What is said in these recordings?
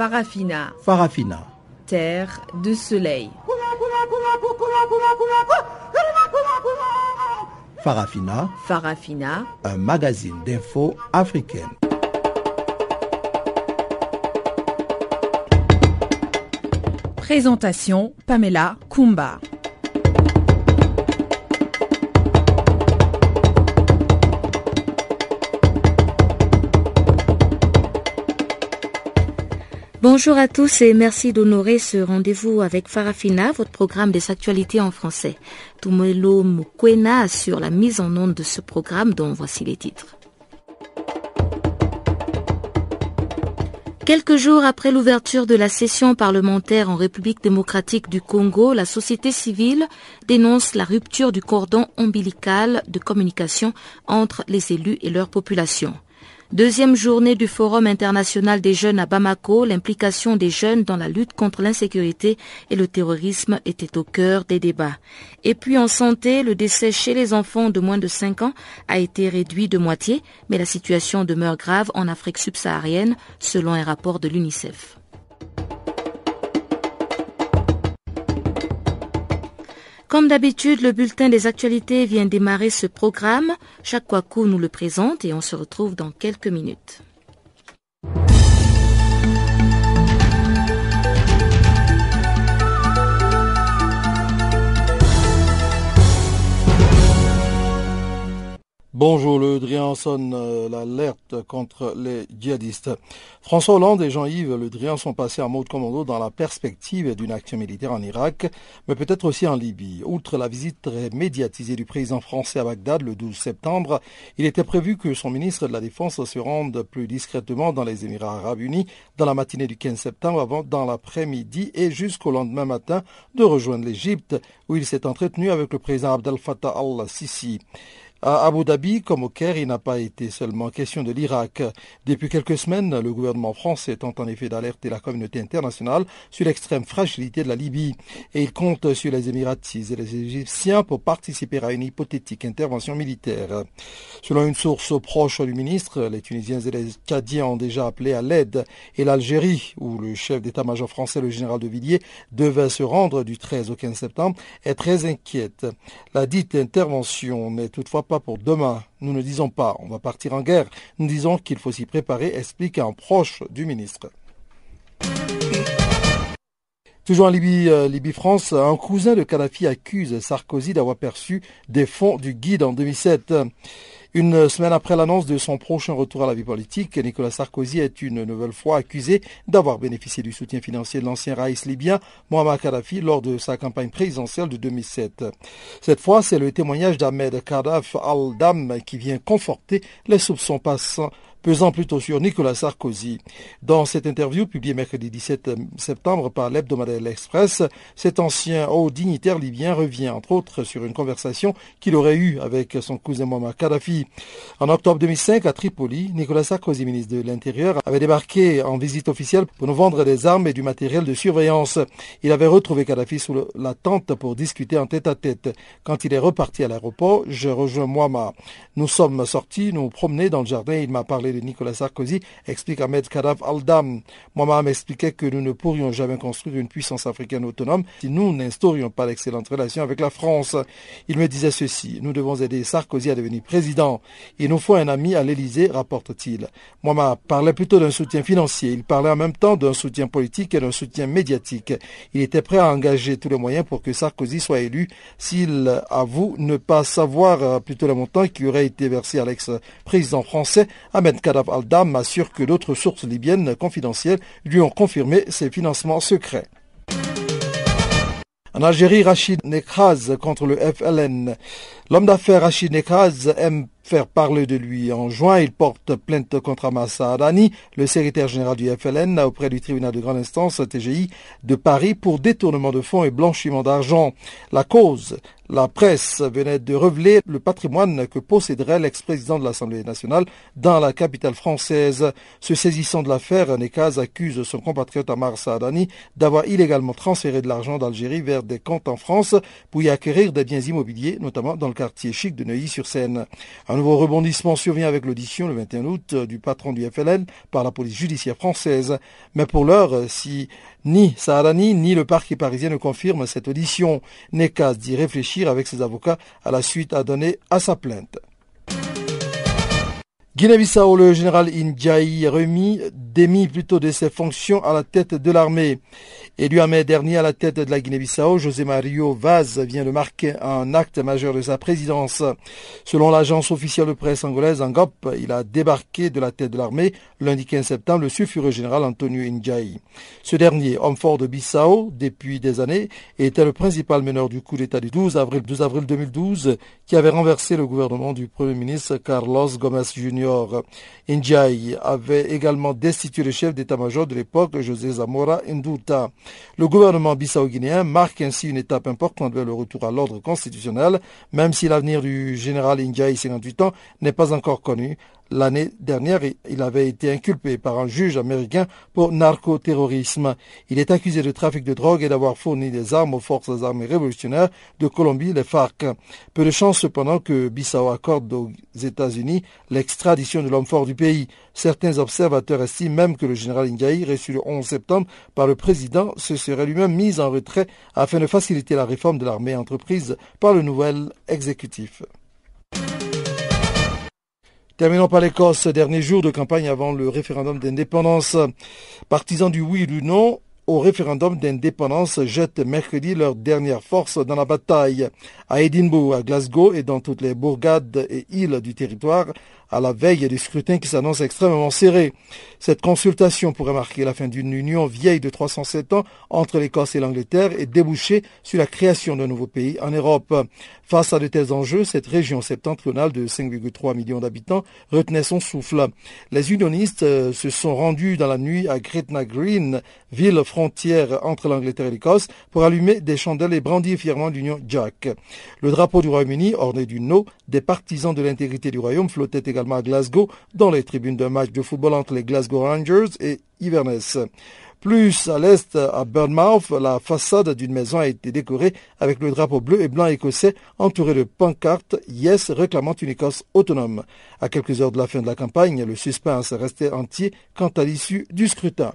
Farafina. Farafina. Terre de soleil. Farafina. Farafina. Un magazine d'infos africaine. Présentation Pamela Kumba. Bonjour à tous et merci d'honorer ce rendez-vous avec Farafina, votre programme des actualités en français. Tumelo Mukwena assure la mise en onde de ce programme dont voici les titres. Quelques jours après l'ouverture de la session parlementaire en République démocratique du Congo, la société civile dénonce la rupture du cordon ombilical de communication entre les élus et leur population. Deuxième journée du Forum international des jeunes à Bamako, l'implication des jeunes dans la lutte contre l'insécurité et le terrorisme était au cœur des débats. Et puis en santé, le décès chez les enfants de moins de 5 ans a été réduit de moitié, mais la situation demeure grave en Afrique subsaharienne, selon un rapport de l'UNICEF. Comme d'habitude, le bulletin des actualités vient démarrer ce programme. Chaque nous le présente et on se retrouve dans quelques minutes. Bonjour, le Drian sonne euh, l'alerte contre les djihadistes. François Hollande et Jean-Yves Le Drian sont passés en mode commando dans la perspective d'une action militaire en Irak, mais peut-être aussi en Libye. Outre la visite très médiatisée du président français à Bagdad le 12 septembre, il était prévu que son ministre de la Défense se rende plus discrètement dans les Émirats arabes unis dans la matinée du 15 septembre avant dans l'après-midi et jusqu'au lendemain matin de rejoindre l'Égypte où il s'est entretenu avec le président Abdel Fattah al-Sisi. À Abu Dhabi, comme au Caire, il n'a pas été seulement question de l'Irak. Depuis quelques semaines, le gouvernement français tente en effet d'alerter la communauté internationale sur l'extrême fragilité de la Libye et il compte sur les Émiratis et les Égyptiens pour participer à une hypothétique intervention militaire. Selon une source proche du ministre, les Tunisiens et les Tchadiens ont déjà appelé à l'aide et l'Algérie, où le chef d'état-major français, le général de Villiers, devait se rendre du 13 au 15 septembre, est très inquiète. La dite intervention n'est toutefois pas pour demain. Nous ne disons pas on va partir en guerre. Nous disons qu'il faut s'y préparer, explique un proche du ministre. Toujours en Libye, euh, Libye-France, un cousin de Kadhafi accuse Sarkozy d'avoir perçu des fonds du guide en 2007. Une semaine après l'annonce de son prochain retour à la vie politique, Nicolas Sarkozy est une nouvelle fois accusé d'avoir bénéficié du soutien financier de l'ancien raïs libyen Muammar Kadhafi lors de sa campagne présidentielle de 2007. Cette fois, c'est le témoignage d'Ahmed Kadhaf al-Dam qui vient conforter les soupçons passants pesant plutôt sur Nicolas Sarkozy. Dans cette interview publiée mercredi 17 septembre par l'hebdomadaire L'Express, cet ancien haut dignitaire libyen revient entre autres sur une conversation qu'il aurait eue avec son cousin Muammar Kadhafi. En octobre 2005, à Tripoli, Nicolas Sarkozy, ministre de l'Intérieur, avait débarqué en visite officielle pour nous vendre des armes et du matériel de surveillance. Il avait retrouvé Kadhafi sous la tente pour discuter en tête à tête. Quand il est reparti à l'aéroport, je rejoins Muammar. Nous sommes sortis, nous promener dans le jardin, il m'a parlé de Nicolas Sarkozy, explique Ahmed Kadhaf Al-Dam. Moi-même m'expliquait que nous ne pourrions jamais construire une puissance africaine autonome si nous n'instaurions pas d'excellentes relations avec la France. Il me disait ceci, nous devons aider Sarkozy à devenir président. Il nous faut un ami à l'Élysée, rapporte-t-il. Moi, parlait plutôt d'un soutien financier. Il parlait en même temps d'un soutien politique et d'un soutien médiatique. Il était prêt à engager tous les moyens pour que Sarkozy soit élu s'il avoue ne pas savoir euh, plutôt le montant qui aurait été versé à l'ex-président français Ahmed Kadhaf al-Dam assure que d'autres sources libyennes confidentielles lui ont confirmé ses financements secrets. En Algérie, Rachid Nekraz contre le FLN. L'homme d'affaires Rachid Nekraz aime faire parler de lui. En juin, il porte plainte contre Amassa Adani, le secrétaire général du FLN, auprès du tribunal de grande instance TGI de Paris pour détournement de fonds et blanchiment d'argent. La cause, la presse venait de révéler le patrimoine que posséderait l'ex-président de l'Assemblée nationale dans la capitale française. Se saisissant de l'affaire, Nekaz accuse son compatriote Amar Saadani d'avoir illégalement transféré de l'argent d'Algérie vers des comptes en France pour y acquérir des biens immobiliers, notamment dans le quartier chic de Neuilly-sur-Seine. Un nouveau rebondissement survient avec l'audition le 21 août du patron du FLN par la police judiciaire française. Mais pour l'heure, si ni Saharani ni le parquet parisien ne confirment cette audition, n'est qu'à d'y réfléchir avec ses avocats à la suite à donner à sa plainte. Guinée-Bissau, le général Indjaï remis, démis plutôt de ses fonctions à la tête de l'armée. Élu en mai dernier à la tête de la Guinée-Bissau, José Mario Vaz vient de marquer un acte majeur de sa présidence. Selon l'agence officielle de presse angolaise Angop, il a débarqué de la tête de l'armée lundi 15 septembre le sulfureux général Antonio Indjaï. Ce dernier, homme fort de Bissau depuis des années, était le principal meneur du coup d'État du 12 avril, 12 avril 2012 qui avait renversé le gouvernement du Premier ministre Carlos Gomez Jr. Indjaï avait également destitué le chef d'état-major de l'époque, José Zamora Nduta. Le gouvernement bissau-guinéen marque ainsi une étape importante vers le retour à l'ordre constitutionnel, même si l'avenir du général Ndiaye, 58 ans, n'est pas encore connu. L'année dernière, il avait été inculpé par un juge américain pour narcoterrorisme. Il est accusé de trafic de drogue et d'avoir fourni des armes aux forces armées révolutionnaires de Colombie, les FARC. Peu de chance cependant que Bissau accorde aux États-Unis l'extradition de l'homme fort du pays. Certains observateurs estiment même que le général Ndiaye, reçu le 11 septembre par le président, se serait lui-même mis en retrait afin de faciliter la réforme de l'armée entreprise par le nouvel exécutif. Terminons par l'Écosse, dernier jour de campagne avant le référendum d'indépendance. Partisans du oui et du non au référendum d'indépendance jettent mercredi leur dernière force dans la bataille. À Edinburgh, à Glasgow et dans toutes les bourgades et îles du territoire, à la veille des scrutins qui s'annoncent extrêmement serrés. Cette consultation pourrait marquer la fin d'une union vieille de 307 ans entre l'Écosse et l'Angleterre et déboucher sur la création d'un nouveau pays en Europe. Face à de tels enjeux, cette région septentrionale de 5,3 millions d'habitants retenait son souffle. Les unionistes euh, se sont rendus dans la nuit à Gretna Green, ville frontière entre l'Angleterre et l'Écosse, pour allumer des chandelles et brandir fièrement l'Union Jack. Le drapeau du Royaume-Uni, orné du no, des partisans de l'intégrité du royaume flottait également à Glasgow dans les tribunes d'un match de football entre les Glasgow Rangers et Inverness. Plus à l'est, à Burnmouth, la façade d'une maison a été décorée avec le drapeau bleu et blanc écossais entouré de pancartes Yes réclamant une Écosse autonome. À quelques heures de la fin de la campagne, le suspense restait entier quant à l'issue du scrutin.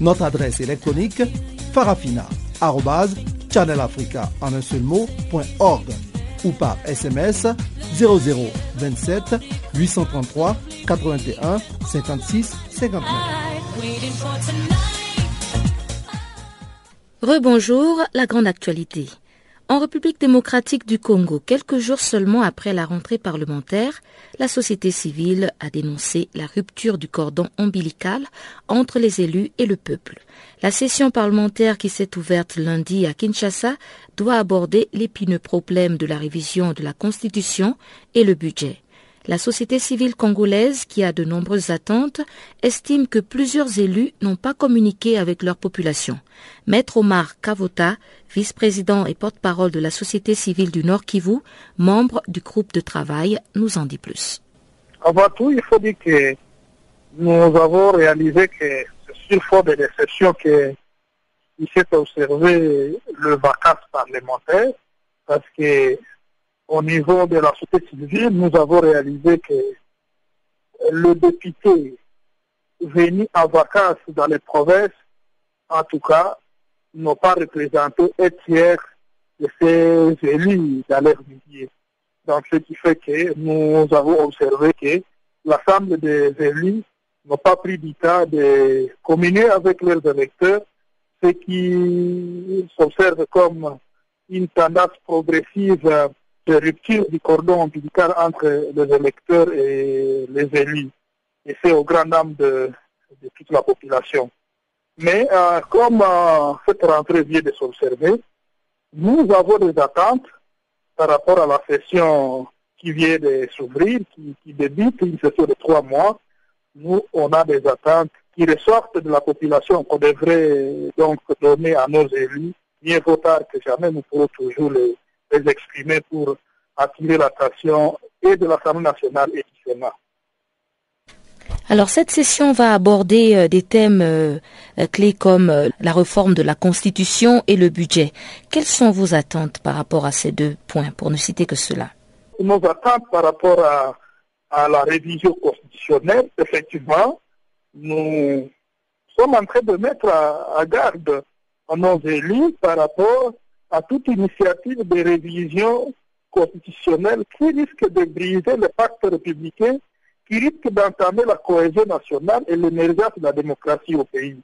Notre adresse électronique farafina.channelafrica ou par SMS 0027 833 81 56 59. Rebonjour, la grande actualité. En République démocratique du Congo, quelques jours seulement après la rentrée parlementaire, la société civile a dénoncé la rupture du cordon ombilical entre les élus et le peuple. La session parlementaire qui s'est ouverte lundi à Kinshasa doit aborder l'épineux problème de la révision de la Constitution et le budget. La société civile congolaise, qui a de nombreuses attentes, estime que plusieurs élus n'ont pas communiqué avec leur population. Maître Omar Kavota, vice-président et porte-parole de la société civile du Nord Kivu, membre du groupe de travail, nous en dit plus. Avant tout, il faut dire que nous avons réalisé que c'est sur fond de l'exception qu'il s'est observé le vacances parlementaire parce que au niveau de la société civile, nous avons réalisé que le député venu en vacances dans les provinces, en tout cas, n'ont pas représenté un tiers de ces élus dans leur milieu. Donc, ce qui fait que nous avons observé que l'Assemblée des élus n'ont pas pris du temps de communier avec leurs électeurs ce qui s'observe comme une tendance progressive de rupture du cordon ombilical entre les électeurs et les élus. Et c'est au grand âme de, toute la population. Mais euh, comme euh, cette rentrée vient de s'observer, nous avons des attentes par rapport à la session qui vient de s'ouvrir, qui, débute une session de trois mois. Nous, on a des attentes qui ressortent de la population qu'on devrait donc donner à nos élus. Mieux vaut tard que jamais, nous pourrons toujours les, les exprimer pour attirer l'attention et de l'Assemblée nationale et du Sénat. Alors cette session va aborder euh, des thèmes euh, clés comme euh, la réforme de la Constitution et le budget. Quelles sont vos attentes par rapport à ces deux points, pour ne citer que cela? Nos attentes par rapport à, à la révision constitutionnelle, effectivement, nous sommes en train de mettre à, garde nos élus par rapport à toute initiative de révision constitutionnelle qui risque de briser le pacte républicain, qui risque d'entamer la cohésion nationale et l'émergence de la démocratie au pays.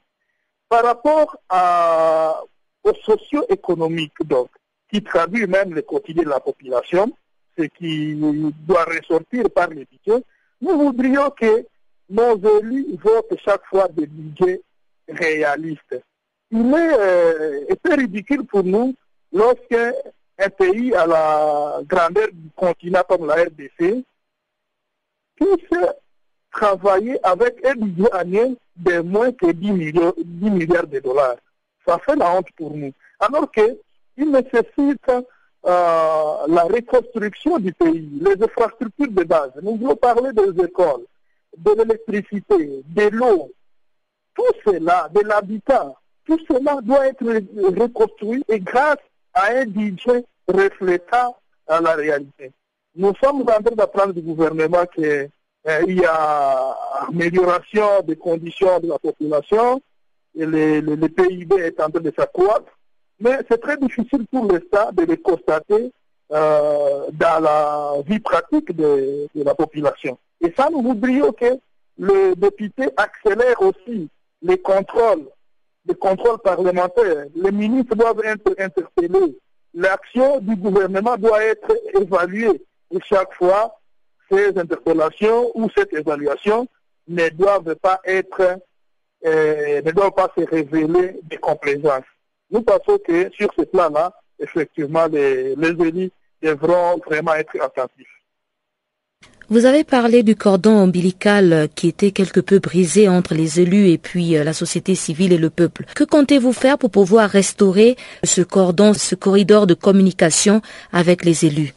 Par rapport à, au socio-économique, donc, qui traduit même le quotidien de la population, ce qui doit ressortir par les budgets, nous voudrions que nos élus votent chaque fois des budgets réalistes. Il est, euh, ridicule pour nous lorsqu'un pays à la grandeur du continent comme la RDC puisse travailler avec un budget annuel de moins que 10, millions, 10 milliards de dollars. Ça fait la honte pour nous. Alors qu'il nécessite euh, la reconstruction du pays, les infrastructures de base. Nous voulons parler des écoles, de l'électricité, de l'eau, tout cela, de l'habitat, tout cela doit être reconstruit et grâce à un budget reflétant la réalité. Nous sommes en train d'apprendre du gouvernement qu'il euh, y a amélioration des conditions de la population et le, PIB est en train de s'accroître, mais c'est très difficile pour l'État de le constater euh, dans la vie pratique de la population. Et ça, nous voudrions que le député accélère aussi les contrôles, les contrôles parlementaires. Les ministres doivent être interpellés. L'action du gouvernement doit être évaluée. Et chaque fois, ces interpellations ou cette évaluation ne doivent pas être, euh, ne doivent pas se révéler des complaisances. Nous pensons que sur ce plan-là, effectivement, les élus devront vraiment être attentifs. Vous avez parlé du cordon ombilical qui était quelque peu brisé entre les élus et puis euh, la société civile et le peuple. Que comptez-vous faire pour pouvoir restaurer ce cordon, ce corridor de communication avec les élus?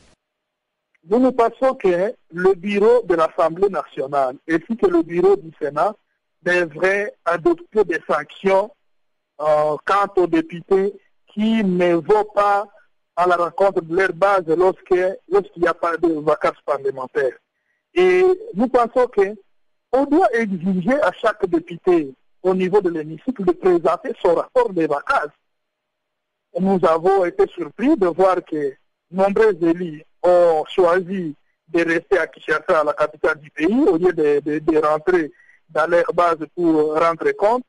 Nous nous pensons que le bureau de l'Assemblée nationale ainsi que le bureau du Sénat devraient adopter des sanctions euh, quant aux députés qui ne vont pas à la rencontre de leur base lorsqu'il n'y a pas de vacances parlementaires. Et nous pensons qu'on doit exiger à chaque député au niveau de l'hémicycle de présenter son rapport de vacances. nous avons été surpris de voir que nombreux élus ont choisi de rester à Kinshasa, la capitale du pays, au lieu de, de, rentrer dans leur base pour rendre compte.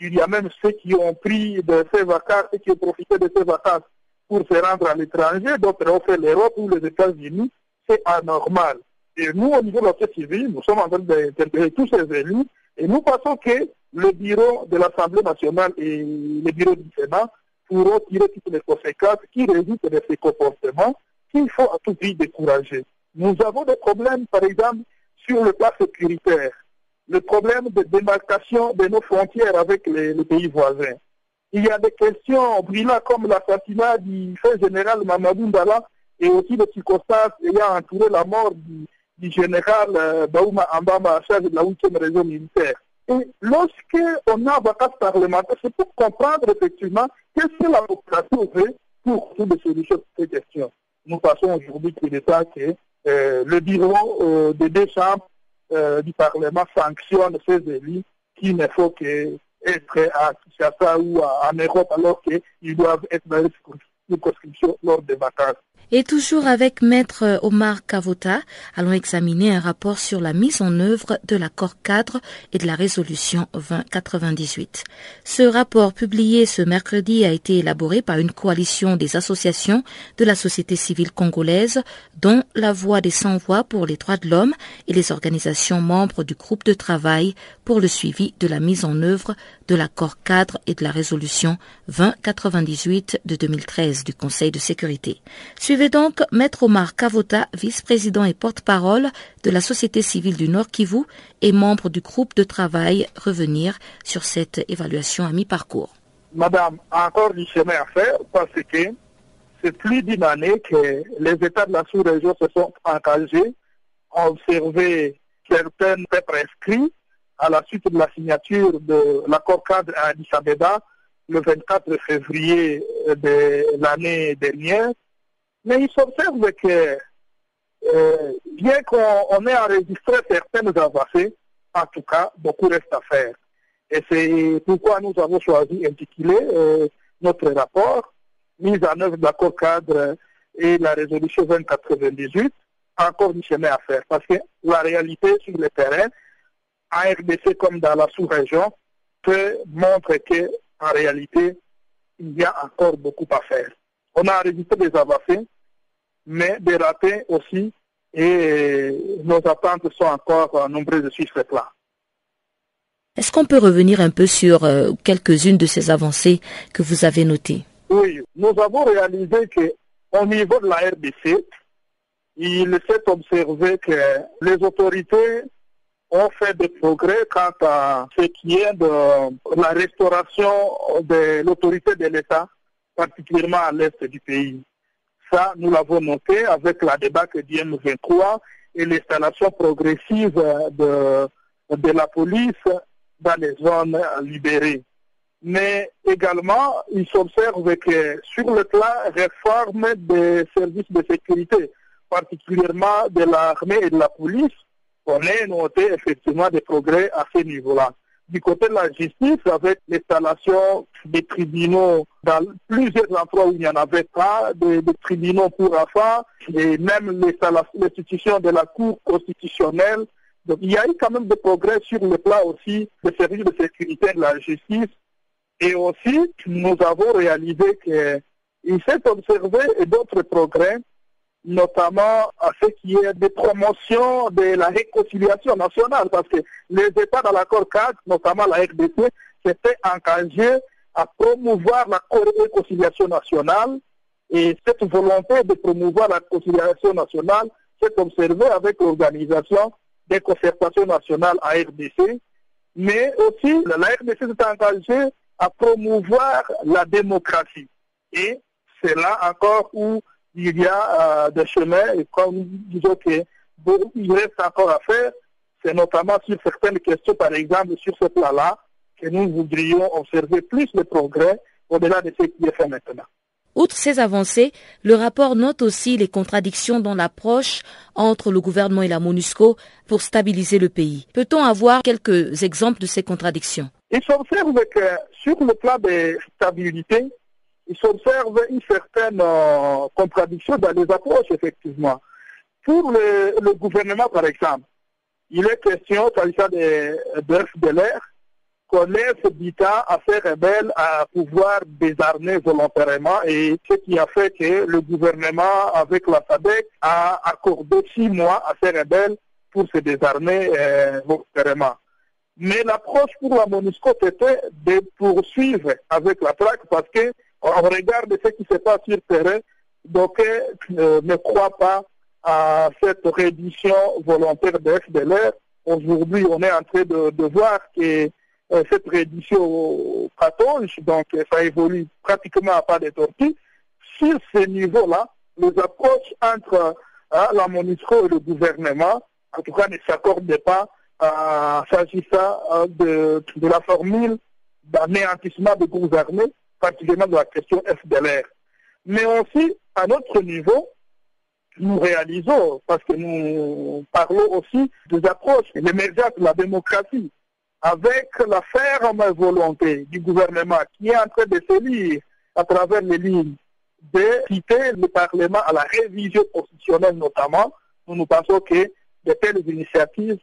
Il y a même ceux qui ont pris de ces vacances et qui ont profité de ces vacances pour se rendre à l'étranger, d'autres ont fait l'Europe ou les États-Unis. C'est anormal. Et nous, au niveau de la société civile, nous sommes en train d'interpeller tous ces élus et nous pensons que le bureau de l'Assemblée nationale et le bureau du Sénat pourront tirer toutes les conséquences qui résultent de ces comportements qu'il faut à tout prix décourager. Nous avons des problèmes, par exemple, sur le plan sécuritaire, le problème de démarcation de nos frontières avec les, pays voisins. Il y a des questions brillantes comme l'assassinat du fait général Mamadou Ndala et aussi les circonstances ayant entouré la mort du, du général euh, Baouma Ambamba, chef de la 8e région militaire. Et lorsqu'on a vacances parlementaires, c'est pour comprendre effectivement qu'est-ce que la population veut pour trouver des solutions à ces questions. Nous passons aujourd'hui est temps que euh, le bureau euh, des deux chambres du Parlement sanctionne ces élus qui ne faut qu'être à Kinshasa ou en Europe alors qu'ils doivent être dans les circonscriptions lors des vacances. Et toujours avec Maître Omar Kavota, allons examiner un rapport sur la mise en œuvre de l'accord cadre et de la résolution 2098. Ce rapport publié ce mercredi a été élaboré par une coalition des associations de la société civile congolaise, dont la Voix des sans-voix pour les droits de l'homme et les organisations membres du groupe de travail pour le suivi de la mise en œuvre de l'accord cadre et de la résolution 2098 de 2013 du Conseil de sécurité donc Maître Omar Kavota, vice-président et porte-parole de la société civile du Nord Kivu et membre du groupe de travail, revenir sur cette évaluation à mi-parcours. Madame, encore du chemin à faire parce que c'est plus d'une année que les États de la sous-région se sont engagés à observer certaines prescrits à la suite de la signature de l'accord cadre à Addis Abeba le 24 février de l'année dernière mais il s'observe que euh, bien qu'on ait enregistré certaines avancées, en tout cas, beaucoup reste à faire. Et c'est pourquoi nous avons choisi d'intituler euh, notre rapport, mise en œuvre de l'accord cadre et la résolution 2098, encore du chemin à faire. Parce que la réalité sur le terrain, en RDC comme dans la sous-région, peut montrer qu'en réalité, il y a encore beaucoup à faire. On a enregistré des avancées, mais des ratés aussi, et nos attentes sont encore nombreuses sur ce plan. Est-ce qu'on peut revenir un peu sur euh, quelques-unes de ces avancées que vous avez notées? Oui, nous avons réalisé qu'au niveau de la RDC, il s'est observé que les autorités ont fait des progrès quant à ce qui est de la restauration de l'autorité de l'État, particulièrement à l'est du pays. Ça, nous l'avons noté avec la débâcle du M23 et l'installation progressive de, de la police dans les zones libérées. Mais également, il s'observe que sur le plan réforme des services de sécurité, particulièrement de l'armée et de la police, on a noté effectivement des progrès à ce niveau-là du côté de la justice avec l'installation des tribunaux dans plusieurs endroits où il n'y en avait pas, des, tribunaux pour affaires et même l'institution de la Cour constitutionnelle. Donc il y a eu quand même des progrès sur le plan aussi des services de sécurité de la justice. Et aussi, nous avons réalisé qu'il s'est observé d'autres progrès notamment à ce qui est des promotions de la réconciliation nationale, parce que les États dans l'accord cadre, notamment la RDC, s'étaient engagés à promouvoir la réconciliation nationale et cette volonté de promouvoir la réconciliation nationale s'est observée avec l'organisation des concertations nationales à RDC, mais aussi la RDC s'est engagée à promouvoir la démocratie. Et c'est là encore où il y a euh, des chemins et comme nous disons qu'il reste encore à faire, c'est notamment sur certaines questions, par exemple sur ce plan-là, que nous voudrions observer plus de progrès au-delà de ce qui est fait maintenant. Outre ces avancées, le rapport note aussi les contradictions dans l'approche entre le gouvernement et la MONUSCO pour stabiliser le pays. Peut-on avoir quelques exemples de ces contradictions? Il s'observe que sur le plan de stabilité, il s'observe une certaine euh, contradiction dans les approches, effectivement. Pour le, gouvernement, par exemple, il est question, s'agissant de, de l'air, qu'on laisse à faire rebelles à pouvoir désarmer volontairement et ce qui a fait que le gouvernement, avec la SADEC, a accordé six mois à faire rebelles pour se désarmer euh, volontairement. Mais l'approche pour la MONUSCO était de poursuivre avec la traque parce que on regarde ce qui se passe sur le terrain, donc euh, ne croit pas à cette réduction volontaire de FDLR. Aujourd'hui, on est en train de, voir que euh, cette réduction patauge, donc ça évolue pratiquement à pas de tortue. Sur ce niveau-là, les approches entre hein, la MONUSCO et le gouvernement, en tout cas, ne s'accordent pas euh, s'agissant de, de la formule d'anéantissement des groupes armés particulièrement de la question FDLR. Mais aussi, à notre niveau, nous réalisons, parce que nous parlons aussi des approches, l'émergence de la démocratie, avec la ferme volonté du gouvernement qui est en train de se lire à travers les lignes de citer le Parlement à la révision constitutionnelle notamment. Nous nous pensons que de telles initiatives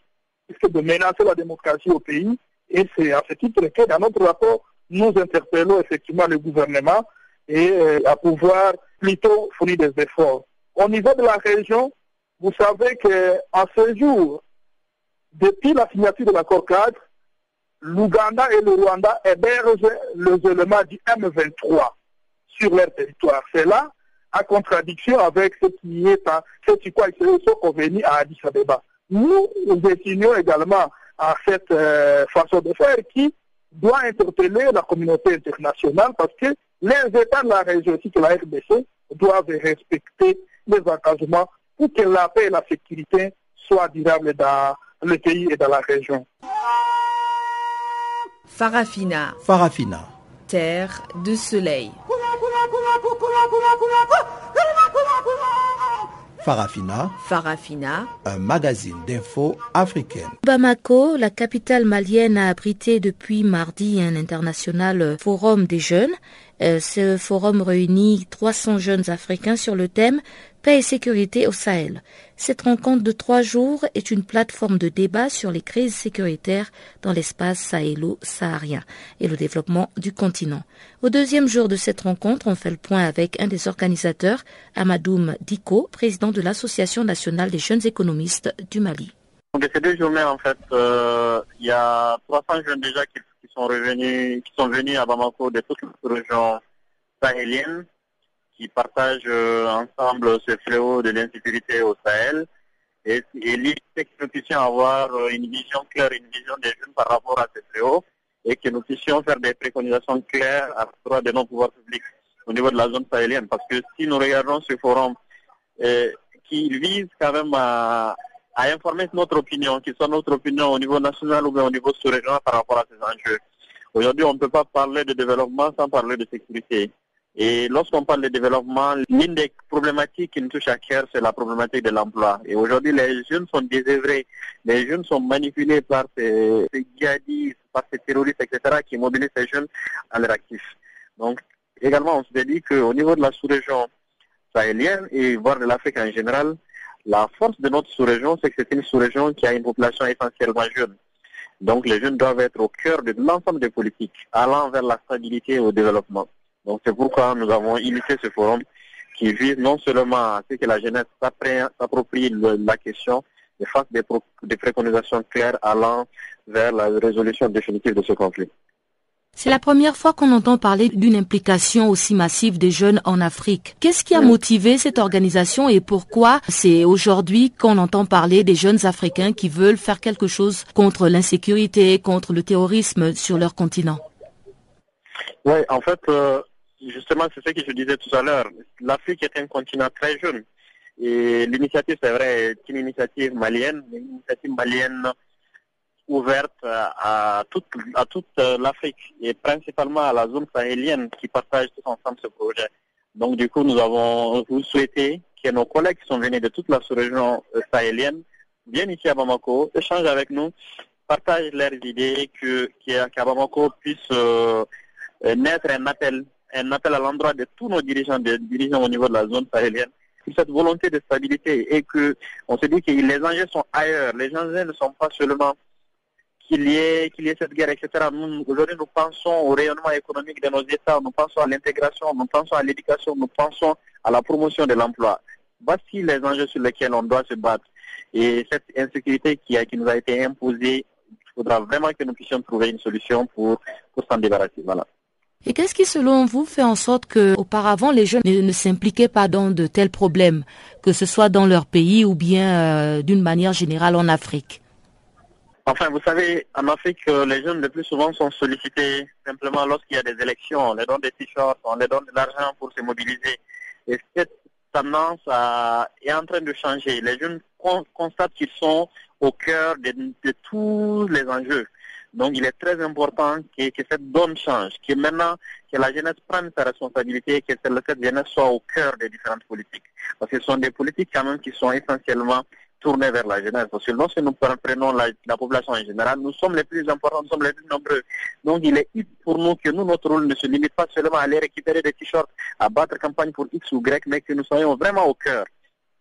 risquent de menacer la démocratie au pays. Et c'est à ce titre que dans notre rapport, nous interpellons effectivement le gouvernement et euh, à pouvoir plutôt fournir des efforts. Au niveau de la région, vous savez qu'en ce jour, depuis la signature de l'accord cadre, l'Ouganda et le Rwanda hébergent les éléments du M23 sur leur territoire. C'est là en contradiction avec ce qui est à, ce qui quoi ils sont à Addis Abeba. Nous, nous également à cette euh, façon de faire qui doit interpeller la communauté internationale parce que les États de la région, ainsi que la RDC, doivent respecter les engagements pour que la paix et la sécurité soient durables dans le pays et dans la région. Farafina. Farafina. Terre de soleil. Farafina. Farafina. Un magazine d'infos africaine. Bamako, la capitale malienne, a abrité depuis mardi un international forum des jeunes. Euh, ce forum réunit 300 jeunes africains sur le thème Paix et sécurité au Sahel. Cette rencontre de trois jours est une plateforme de débat sur les crises sécuritaires dans l'espace sahélo-saharien et le développement du continent. Au deuxième jour de cette rencontre, on fait le point avec un des organisateurs, Amadoum Diko, président de l'Association nationale des jeunes économistes du Mali. En fait, euh, il y a 300 jeunes déjà qui, sont revenus, qui sont venus à Bamako de toutes les régions sahéliennes qui partagent euh, ensemble ce fléau de l'insécurité au Sahel. Et, et l'idée que nous puissions avoir euh, une vision claire, une vision des jeunes par rapport à ce fléau et que nous puissions faire des préconisations claires à l'endroit de nos pouvoirs publics au niveau de la zone sahélienne. Parce que si nous regardons ce forum euh, qui vise quand même à, à informer notre opinion, qui soit notre opinion au niveau national ou bien au niveau sous-régional par rapport à ces enjeux. Aujourd'hui, on ne peut pas parler de développement sans parler de sécurité. Et lorsqu'on parle de développement, l'une des problématiques qui nous touche à cœur, c'est la problématique de l'emploi. Et aujourd'hui, les jeunes sont désœuvrés, les jeunes sont manipulés par ces, ces par ces terroristes, etc., qui mobilisent ces jeunes à leur actif. Donc, également, on se dit qu'au niveau de la sous-région sahélienne et voire de l'Afrique en général, la force de notre sous-région, c'est que c'est une sous-région qui a une population essentiellement jeune. Donc, les jeunes doivent être au cœur de l'ensemble des politiques, allant vers la stabilité et au développement. Donc c'est pourquoi nous avons initié ce forum qui vise non seulement à ce que la jeunesse s'approprie la question, mais fasse des, des préconisations claires allant vers la résolution définitive de ce conflit. C'est la première fois qu'on entend parler d'une implication aussi massive des jeunes en Afrique. Qu'est-ce qui a motivé cette organisation et pourquoi c'est aujourd'hui qu'on entend parler des jeunes Africains qui veulent faire quelque chose contre l'insécurité, contre le terrorisme sur leur continent? Oui, en fait, euh, justement, c'est ce que je disais tout à l'heure. L'Afrique est un continent très jeune. Et l'initiative, c'est vrai, est une initiative malienne, une initiative malienne ouverte à toute, toute l'Afrique et principalement à la zone sahélienne qui partage tous ensemble ce projet. Donc, du coup, nous avons souhaité que nos collègues qui sont venus de toute la sous-région sahélienne viennent ici à Bamako, échangent avec nous, partagent leurs idées, que qu'à Bamako puisse euh, naître un appel un appel à l'endroit de tous nos dirigeants, des dirigeants au niveau de la zone sahélienne, cette volonté de stabilité et que on se dit que les enjeux sont ailleurs. Les enjeux ne sont pas seulement qu'il y ait cette guerre, etc. Aujourd'hui, nous pensons au rayonnement économique de nos États, nous pensons à l'intégration, nous pensons à l'éducation, nous pensons à la promotion de l'emploi. Voici les enjeux sur lesquels on doit se battre. Et cette insécurité qui, nous a été imposée, il faudra vraiment que nous puissions trouver une solution pour, pour s'en débarrasser. Voilà. Et qu'est-ce qui, selon vous, fait en sorte que, auparavant, les jeunes ne, s'impliquaient pas dans de tels problèmes, que ce soit dans leur pays ou bien euh, d'une manière générale en Afrique? Enfin, vous savez, en Afrique, euh, les jeunes le plus souvent sont sollicités simplement lorsqu'il y a des élections. On les donne des t-shirts, on les donne de l'argent pour se mobiliser. Et cette tendance est en train de changer. Les jeunes constatent qu'ils sont au cœur de tous les enjeux. Donc il est très important que, cette donne change, que maintenant que la jeunesse prenne sa responsabilité, que cette jeunesse soit au cœur des différentes politiques. Parce que ce sont des politiques quand même qui sont essentiellement tourner vers la jeunesse. Parce que si nous prenons la, population en général, nous sommes les plus importants, nous sommes les plus nombreux. Donc il est pour nous que nous, notre rôle ne se limite pas seulement à aller récupérer des t-shirts, à battre campagne pour X ou Y, mais que nous soyons vraiment au cœur.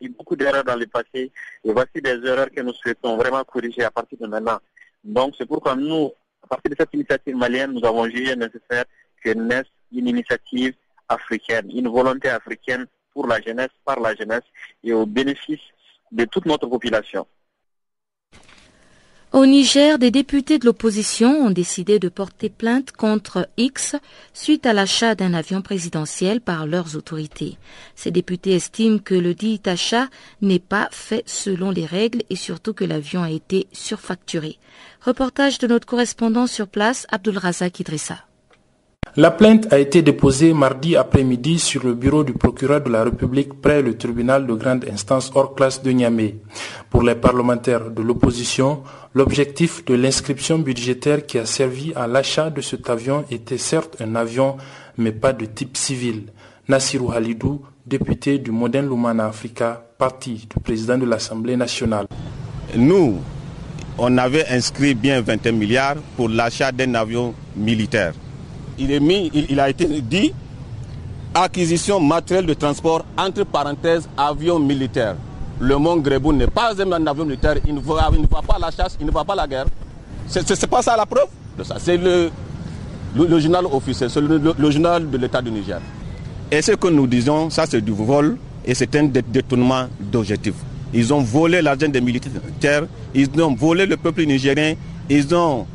Il y a beaucoup d'erreurs dans le passé et voici des erreurs que nous souhaitons vraiment corriger à partir de maintenant. Donc c'est pourquoi nous, à partir de cette initiative malienne, nous avons jugé nécessaire que naisse une initiative africaine, une volonté africaine pour la jeunesse, par la jeunesse et au bénéfice de toute notre population. Au Niger, des députés de l'opposition ont décidé de porter plainte contre X suite à l'achat d'un avion présidentiel par leurs autorités. Ces députés estiment que le dit achat n'est pas fait selon les règles et surtout que l'avion a été surfacturé. Reportage de notre correspondant sur place, Abdul Razak Idrissa. La plainte a été déposée mardi après-midi sur le bureau du procureur de la République près le tribunal de grande instance hors classe de Niamey. Pour les parlementaires de l'opposition, l'objectif de l'inscription budgétaire qui a servi à l'achat de cet avion était certes un avion, mais pas de type civil. Nassirou Halidou, député du Modern Lumana Africa, parti du président de l'Assemblée nationale. Nous, on avait inscrit bien 21 milliards pour l'achat d'un avion militaire il, est mis, il, a été dit acquisition matériel de transport, entre parenthèses, avion militaire. Le Mont Grébou n'est pas un avion militaire, il ne, va, pas la chasse, il ne va pas la guerre. C'est pas ça la preuve? De ça. C'est le, le, journal officiel, c'est le, journal de l'État du Niger. Et ce que nous disons, ça c'est du vol et c'est un détournement d'objectif. Ils ont volé l'argent des militaires, ils ont volé le peuple nigérien, ils ont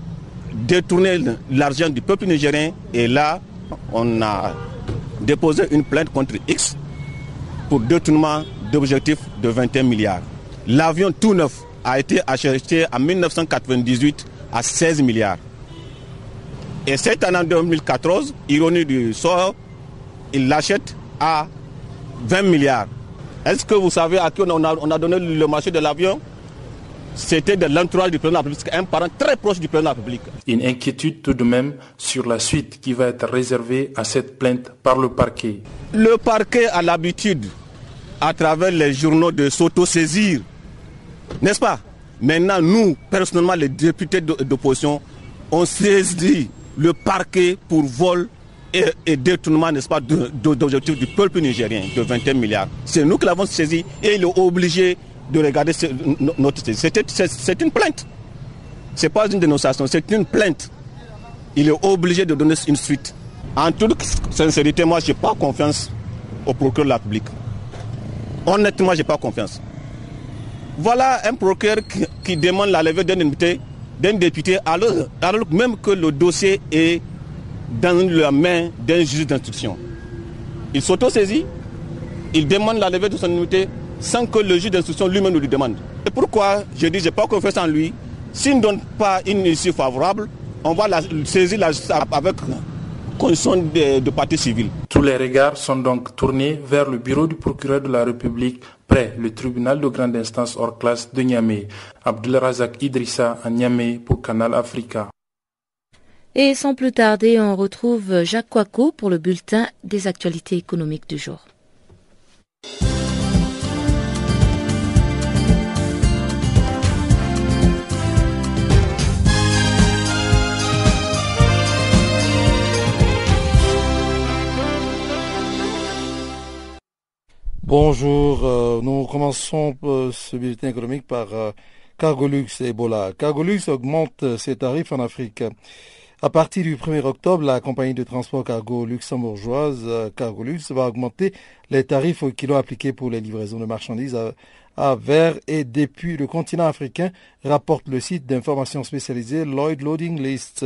détourner l'argent du peuple nigérien. Et là, on a déposé une plainte contre X pour détournement d'objectifs de 21 milliards. L'avion tout neuf a été acheté en 1998 à 16 milliards. Et cette année en 2014, ironie du sort, il l'achète à 20 milliards. Est-ce que vous savez à qui on a, on a donné le marché de l'avion? C'était de l'entourage du président de la République, un parent très proche du président de la République. Une inquiétude tout de même sur la suite qui va être réservée à cette plainte par le parquet. Le parquet a l'habitude, à travers les journaux, de s'auto-saisir. N'est-ce pas? Maintenant, nous, personnellement, les députés d'opposition, on saisit le parquet pour vol et, détournement, n'est-ce pas, d'objectifs du peuple nigérien de 21 milliards. C'est nous qui l'avons saisi et il est obligé de regarder notre C'est une plainte. Ce n'est pas une dénonciation, c'est une plainte. Il est obligé de donner une suite. En toute sincérité, moi, je n'ai pas confiance au procureur de la République. Honnêtement, je n'ai pas confiance. Voilà un procureur qui, demande la levée d'un député, d'un député alors, alors même que le dossier est dans la main d'un juge d'instruction. Il s'auto-saisit, il demande la levée de son immunité sans que le juge d'instruction lui-même nous le demande. Et pourquoi je dis je n'ai pas confiance en lui S'il ne donne pas une issue favorable, on va la, saisir la avec condition de, de partie civile. Tous les regards sont donc tournés vers le bureau du procureur de la République près le tribunal de grande instance hors classe de Niamey. Razak Idrissa à Niamey pour Canal Africa. Et sans plus tarder, on retrouve Jacques Coaco pour le bulletin des actualités économiques du jour. Bonjour, euh, nous commençons euh, ce bulletin économique par euh, Cargolux et Ebola. Cargolux augmente ses tarifs en Afrique. À partir du 1er octobre, la compagnie de transport cargo luxembourgeoise Cargolux va augmenter les tarifs au kilo appliqués pour les livraisons de marchandises à, vers et depuis le continent africain, rapporte le site d'information spécialisé Lloyd Loading List.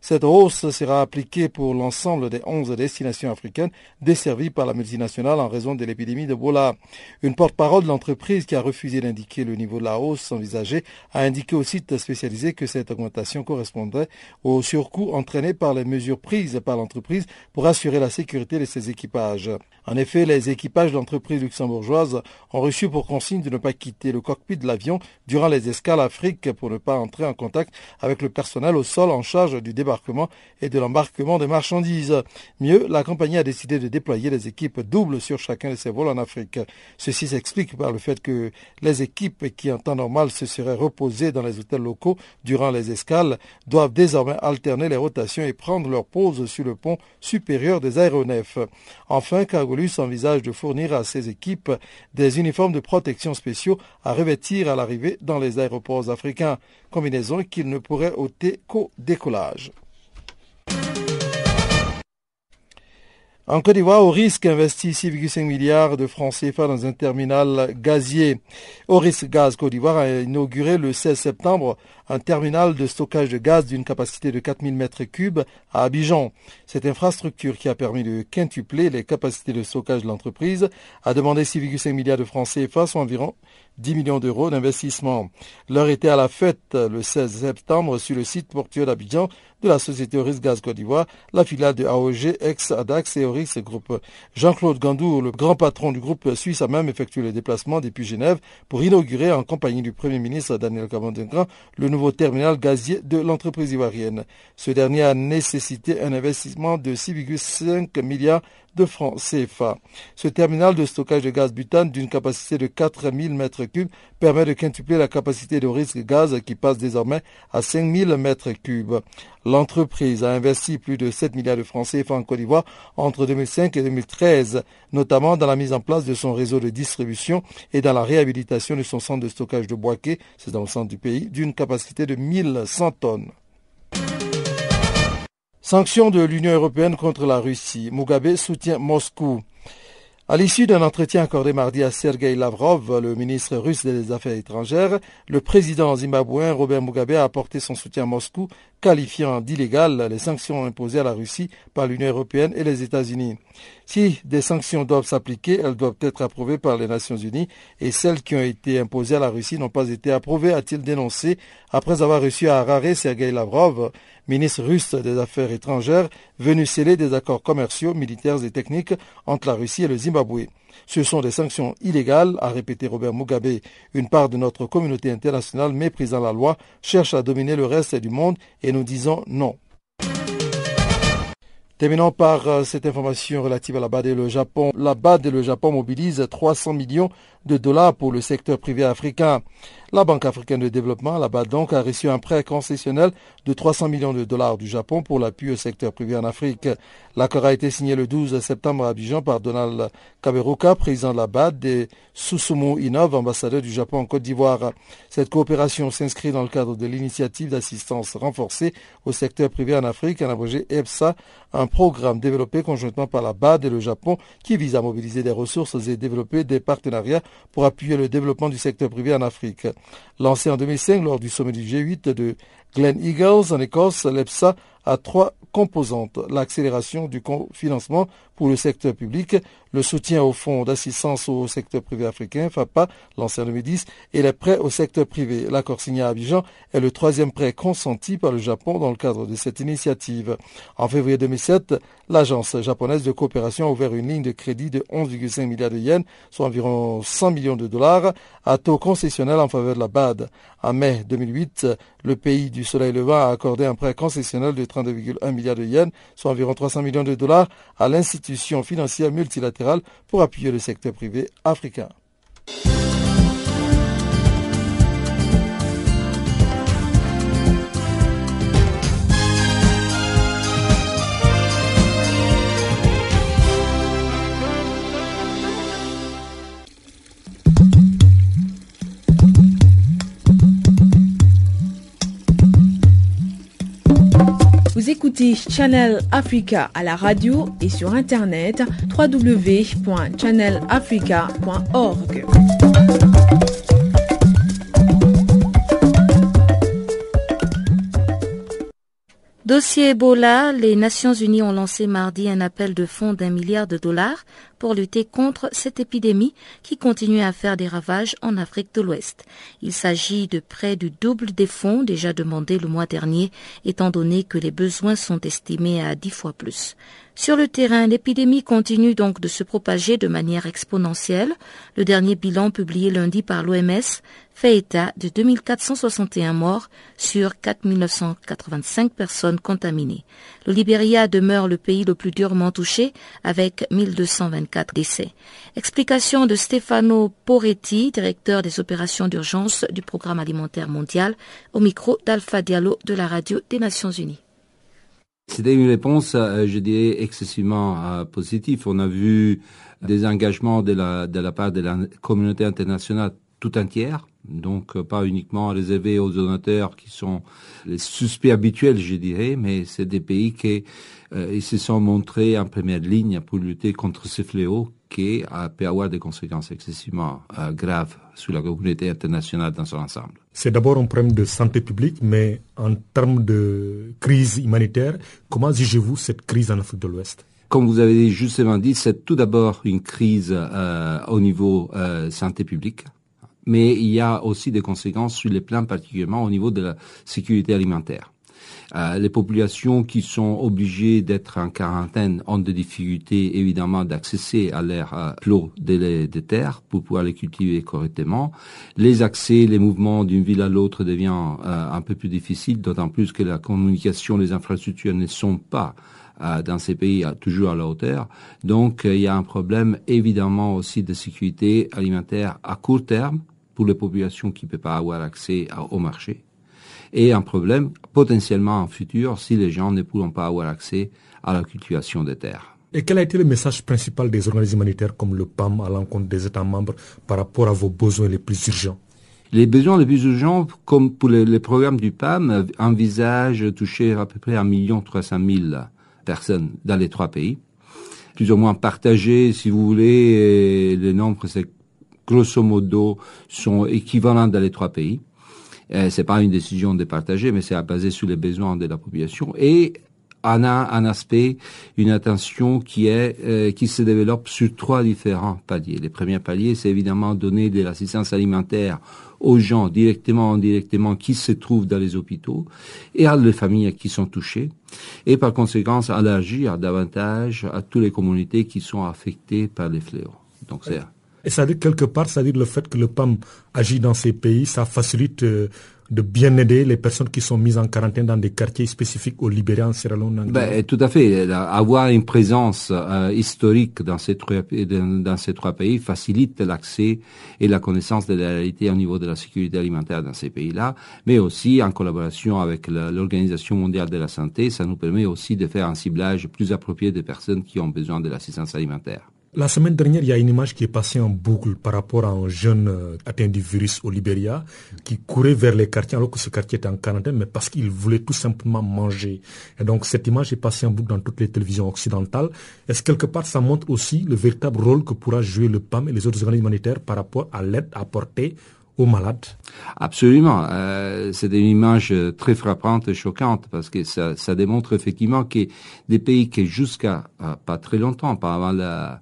Cette hausse sera appliquée pour l'ensemble des 11 destinations africaines desservies par la multinationale en raison de l'épidémie d'Ebola. Une porte-parole de l'entreprise qui a refusé d'indiquer le niveau de la hausse envisagée a indiqué au site spécialisé que cette augmentation correspondrait au surcoût entraîné par les mesures prises par l'entreprise pour assurer la sécurité de ses équipages. En effet, les équipages d'entreprises luxembourgeoises ont reçu pour consigne de ne pas quitter le cockpit de l'avion durant les escales Afrique pour ne pas entrer en contact avec le personnel au sol en charge du débat et de l'embarquement des marchandises. Mieux, la compagnie a décidé de déployer des équipes doubles sur chacun de ses vols en Afrique. Ceci s'explique par le fait que les équipes qui en temps normal se seraient reposées dans les hôtels locaux durant les escales doivent désormais alterner les rotations et prendre leur pause sur le pont supérieur des aéronefs. Enfin, Cargolus envisage de fournir à ses équipes des uniformes de protection spéciaux à revêtir à l'arrivée dans les aéroports africains, combinaison qu'ils ne pourraient ôter qu'au décollage. En Côte d'Ivoire, au risque investit 6,5 milliards de francs CFA dans un terminal gazier. Oris Gaz Côte d'Ivoire a inauguré le 16 septembre un terminal de stockage de gaz d'une capacité de 4000 mètres cubes à Abidjan. Cette infrastructure qui a permis de quintupler les capacités de stockage de l'entreprise a demandé 6,5 milliards de francs CFA, soit environ 10 millions d'euros d'investissement. L'heure était à la fête le 16 septembre sur le site portuaire d'Abidjan de la société Oris Gaz Côte d'Ivoire, la filiale de AOG, ex-ADAX et Oris Group. Jean-Claude Gandou, le grand patron du groupe suisse, a même effectué le déplacement depuis Genève pour inaugurer en compagnie du Premier ministre Daniel Kabandingra le nouveau terminal gazier de l'entreprise ivoirienne. Ce dernier a nécessité un investissement de 6,5 milliards de francs CFA. Ce terminal de stockage de gaz butane d'une capacité de 4000 m3 permet de quintupler la capacité de risque gaz qui passe désormais à 5000 m3. L'entreprise a investi plus de 7 milliards de francs CFA en Côte d'Ivoire entre 2005 et 2013, notamment dans la mise en place de son réseau de distribution et dans la réhabilitation de son centre de stockage de Boaké, c'est dans le centre du pays, d'une capacité de 1100 tonnes. Sanctions de l'Union européenne contre la Russie. Mugabe soutient Moscou. À l'issue d'un entretien accordé mardi à Sergei Lavrov, le ministre russe des Affaires étrangères, le président zimbabwéen Robert Mugabe a apporté son soutien à Moscou, qualifiant d'illégales les sanctions imposées à la Russie par l'Union européenne et les États-Unis. Si des sanctions doivent s'appliquer, elles doivent être approuvées par les Nations unies et celles qui ont été imposées à la Russie n'ont pas été approuvées, a-t-il dénoncé après avoir reçu à Harare Sergei Lavrov, ministre russe des Affaires étrangères, venu sceller des accords commerciaux, militaires et techniques entre la Russie et le Zimbabwe. Ce sont des sanctions illégales, a répété Robert Mugabe. Une part de notre communauté internationale méprisant la loi cherche à dominer le reste du monde et nous disons non. Terminons par euh, cette information relative à la BAD et le Japon. La BAD et le Japon mobilisent 300 millions de dollars pour le secteur privé africain. La Banque africaine de développement, la BAD donc, a reçu un prêt concessionnel de 300 millions de dollars du Japon pour l'appui au secteur privé en Afrique. L'accord a été signé le 12 septembre à Abidjan par Donald Kaberuka, président de la BAD, et Susumu Inov, ambassadeur du Japon en Côte d'Ivoire. Cette coopération s'inscrit dans le cadre de l'initiative d'assistance renforcée au secteur privé en Afrique, en abrégé EPSA, un programme développé conjointement par la BAD et le Japon qui vise à mobiliser des ressources et développer des partenariats pour appuyer le développement du secteur privé en Afrique. Lancé en 2005 lors du sommet du G8 de Glen Eagles en Écosse, l'EPSA a trois composantes. L'accélération du financement pour le secteur public, le soutien au fonds d'assistance au secteur privé africain, FAPA, lancé en 2010, et les prêts au secteur privé. L'accord signé à Abidjan est le troisième prêt consenti par le Japon dans le cadre de cette initiative. En février 2007, l'agence japonaise de coopération a ouvert une ligne de crédit de 11,5 milliards de yens, soit environ 100 millions de dollars, à taux concessionnel en faveur de la BAD. En mai 2008, le pays du soleil levant a accordé un prêt concessionnel de 32,1 milliards de yens, soit environ 300 millions de dollars, à l'institution financière multilatérale pour appuyer le secteur privé africain. Vous écoutez Channel Africa à la radio et sur internet www.channelafrica.org. Dossier Ebola, les Nations Unies ont lancé mardi un appel de fonds d'un milliard de dollars pour lutter contre cette épidémie qui continue à faire des ravages en Afrique de l'Ouest. Il s'agit de près du double des fonds déjà demandés le mois dernier, étant donné que les besoins sont estimés à dix fois plus. Sur le terrain, l'épidémie continue donc de se propager de manière exponentielle. Le dernier bilan publié lundi par l'OMS fait état de 2461 morts sur 4985 personnes contaminées. Le Libéria demeure le pays le plus durement touché avec 1224 décès. Explication de Stefano Poretti, directeur des opérations d'urgence du Programme alimentaire mondial, au micro d'Alpha Diallo de la radio des Nations Unies. C'était une réponse, euh, je dirais, excessivement euh, positive. On a vu des engagements de la, de la part de la communauté internationale tout entière, donc euh, pas uniquement réservés aux donateurs qui sont les suspects habituels, je dirais, mais c'est des pays qui ils se sont montrés en première ligne pour lutter contre ce fléau qui peut avoir des conséquences excessivement graves sur la communauté internationale dans son ensemble. C'est d'abord un problème de santé publique, mais en termes de crise humanitaire, comment jugez-vous cette crise en Afrique de l'Ouest? Comme vous avez justement dit, c'est tout d'abord une crise euh, au niveau euh, santé publique, mais il y a aussi des conséquences sur les plans particulièrement au niveau de la sécurité alimentaire. Euh, les populations qui sont obligées d'être en quarantaine ont des difficultés évidemment d'accéder à l'air euh, clos des, des, terres pour pouvoir les cultiver correctement. Les accès, les mouvements d'une ville à l'autre devient euh, un peu plus difficiles, d'autant plus que la communication, les infrastructures ne sont pas dans ces pays toujours à la hauteur. Donc il y a un problème évidemment aussi de sécurité alimentaire à court terme pour les populations qui ne peuvent pas avoir accès au marché et un problème potentiellement en futur si les gens ne pourront pas avoir accès à la cultivation des terres. Et quel a été le message principal des organismes humanitaires comme le PAM à l'encontre des États membres par rapport à vos besoins les plus urgents? Les besoins les plus urgents, comme pour les, programmes du PAM, envisagent toucher à peu près 1 300 000 personnes dans les trois pays. Plus ou moins partagés, si vous voulez, les nombres, c'est grosso modo, sont équivalents dans les trois pays. Euh, c'est pas une décision départagée, mais c'est basé sur les besoins de la population. Et on a un aspect, une attention qui est euh, qui se développe sur trois différents paliers. Les premiers paliers, c'est évidemment donner de l'assistance alimentaire aux gens directement, indirectement, qui se trouvent dans les hôpitaux et à les familles qui sont touchées. Et par conséquent, élargir davantage à toutes les communautés qui sont affectées par les fléaux. Donc c'est et ça dit quelque part, ça dit le fait que le PAM agit dans ces pays, ça facilite euh, de bien aider les personnes qui sont mises en quarantaine dans des quartiers spécifiques au Libéria, en Sierra Leone. Ben, tout à fait. Avoir une présence euh, historique dans ces, trois, dans ces trois pays facilite l'accès et la connaissance de la réalité au niveau de la sécurité alimentaire dans ces pays-là, mais aussi en collaboration avec l'Organisation mondiale de la santé, ça nous permet aussi de faire un ciblage plus approprié des personnes qui ont besoin de l'assistance alimentaire. La semaine dernière, il y a une image qui est passée en boucle par rapport à un jeune euh, atteint du virus au Libéria qui courait vers les quartiers alors que ce quartier était en quarantaine, mais parce qu'il voulait tout simplement manger. Et donc cette image est passée en boucle dans toutes les télévisions occidentales. Est-ce quelque part ça montre aussi le véritable rôle que pourra jouer le PAM et les autres organismes humanitaires par rapport à l'aide apportée aux malades? Absolument. Euh, c'est une image très frappante et choquante parce que ça, ça démontre effectivement que des pays qui jusqu'à euh, pas très longtemps, pas avant la,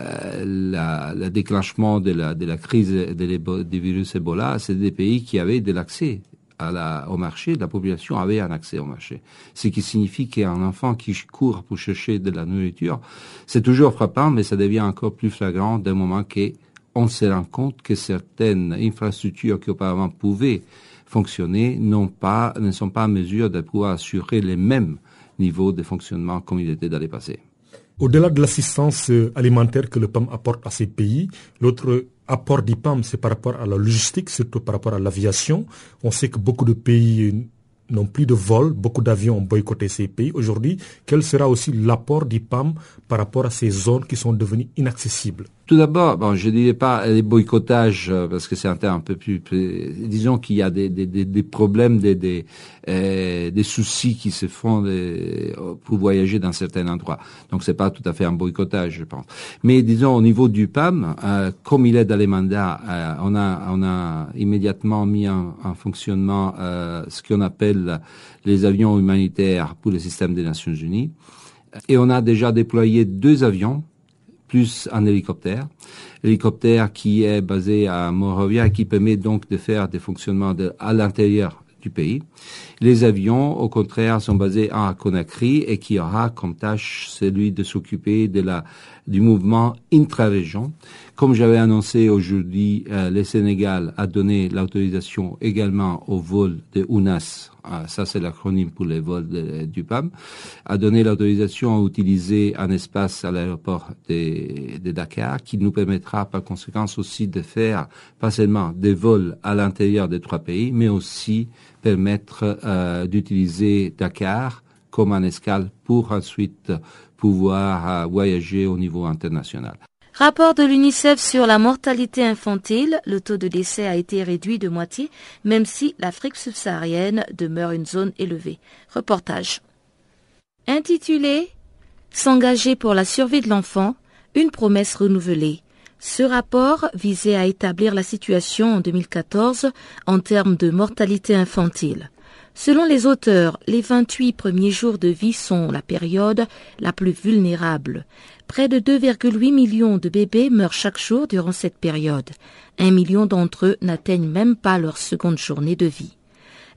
euh, la, le déclenchement de la, de la crise du virus Ebola, c'est des pays qui avaient de l'accès à la, au marché, la population avait un accès au marché. Ce qui signifie qu'un enfant qui court pour chercher de la nourriture, c'est toujours frappant, mais ça devient encore plus flagrant d'un moment que on se rend compte que certaines infrastructures qui auparavant pouvaient fonctionner ne sont pas en mesure de pouvoir assurer les mêmes niveaux de fonctionnement comme il était dans les passés. Au-delà de l'assistance euh, alimentaire que le PAM apporte à ces pays, l'autre apport du PAM, c'est par rapport à la logistique, surtout par rapport à l'aviation. On sait que beaucoup de pays n'ont plus de vols, beaucoup d'avions ont boycotté ces pays. Aujourd'hui, quel sera aussi l'apport du PAM par rapport à ces zones qui sont devenues inaccessibles? Tout d'abord, bon, je dirais pas les boycottages euh, parce que c'est un terme un peu plus, disons qu'il y a des, des, des, problèmes, des, des, euh, des soucis qui se font pour voyager dans certains endroits. Donc c'est pas tout à fait un boycottage, je pense. Mais disons au niveau du PAM, euh, comme il est dans les mandats, euh, on a on a immédiatement mis en, en fonctionnement ce qu'on appelle les avions humanitaires pour le système des Nations Unies, et on a déjà déployé deux avions plus un hélicoptère. Hélicoptère qui est basé à Morovia et qui permet donc de faire des fonctionnements à l'intérieur du pays. Les avions, au contraire, sont basés à Conakry et qui aura comme tâche celui de s'occuper de la du mouvement intra-région. Comme j'avais annoncé aujourd'hui, euh, le Sénégal a donné l'autorisation également au vol de UNAS, ah, ça c'est l'acronyme pour les vols du PAM, a donné l'autorisation à utiliser un espace à l'aéroport de, de, Dakar qui nous permettra par conséquent aussi de faire pas seulement des vols à l'intérieur des trois pays, mais aussi permettre euh, d'utiliser Dakar comme un escale pour ensuite pouvoir euh, voyager au niveau international. Rapport de l'UNICEF sur la mortalité infantile, le taux de décès a été réduit de moitié, même si l'Afrique subsaharienne demeure une zone élevée. Reportage. Intitulé S'engager pour la survie de l'enfant, une promesse renouvelée. Ce rapport visait à établir la situation en 2014 en termes de mortalité infantile. Selon les auteurs, les 28 premiers jours de vie sont la période la plus vulnérable. Près de 2,8 millions de bébés meurent chaque jour durant cette période. Un million d'entre eux n'atteignent même pas leur seconde journée de vie.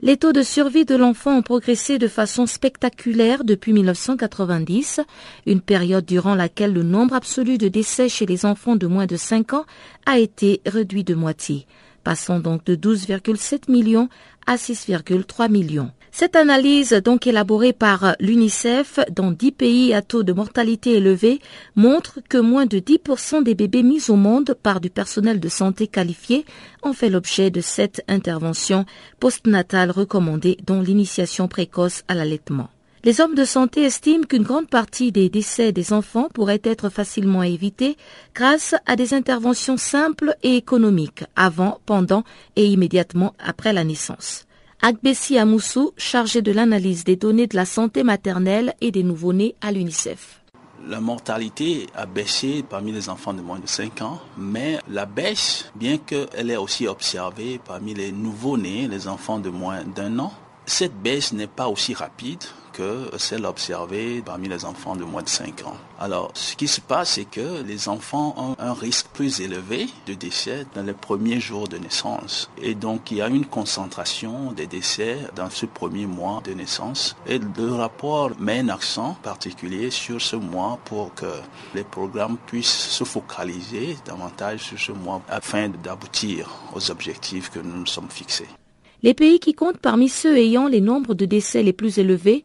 Les taux de survie de l'enfant ont progressé de façon spectaculaire depuis 1990, une période durant laquelle le nombre absolu de décès chez les enfants de moins de 5 ans a été réduit de moitié, passant donc de 12,7 millions à 6,3 millions. Cette analyse, donc élaborée par l'UNICEF dans 10 pays à taux de mortalité élevé, montre que moins de 10% des bébés mis au monde par du personnel de santé qualifié ont fait l'objet de cette intervention postnatale recommandée, dont l'initiation précoce à l'allaitement. Les hommes de santé estiment qu'une grande partie des décès des enfants pourrait être facilement évités grâce à des interventions simples et économiques avant, pendant et immédiatement après la naissance. Agbessi Amoussou, chargé de l'analyse des données de la santé maternelle et des nouveau-nés à l'UNICEF. La mortalité a baissé parmi les enfants de moins de 5 ans, mais la baisse, bien qu'elle est aussi observée parmi les nouveau-nés, les enfants de moins d'un an, cette baisse n'est pas aussi rapide celle observée parmi les enfants de moins de 5 ans. Alors, ce qui se passe, c'est que les enfants ont un risque plus élevé de décès dans les premiers jours de naissance. Et donc, il y a une concentration des décès dans ce premier mois de naissance. Et le rapport met un accent particulier sur ce mois pour que les programmes puissent se focaliser davantage sur ce mois afin d'aboutir aux objectifs que nous nous sommes fixés. Les pays qui comptent parmi ceux ayant les nombres de décès les plus élevés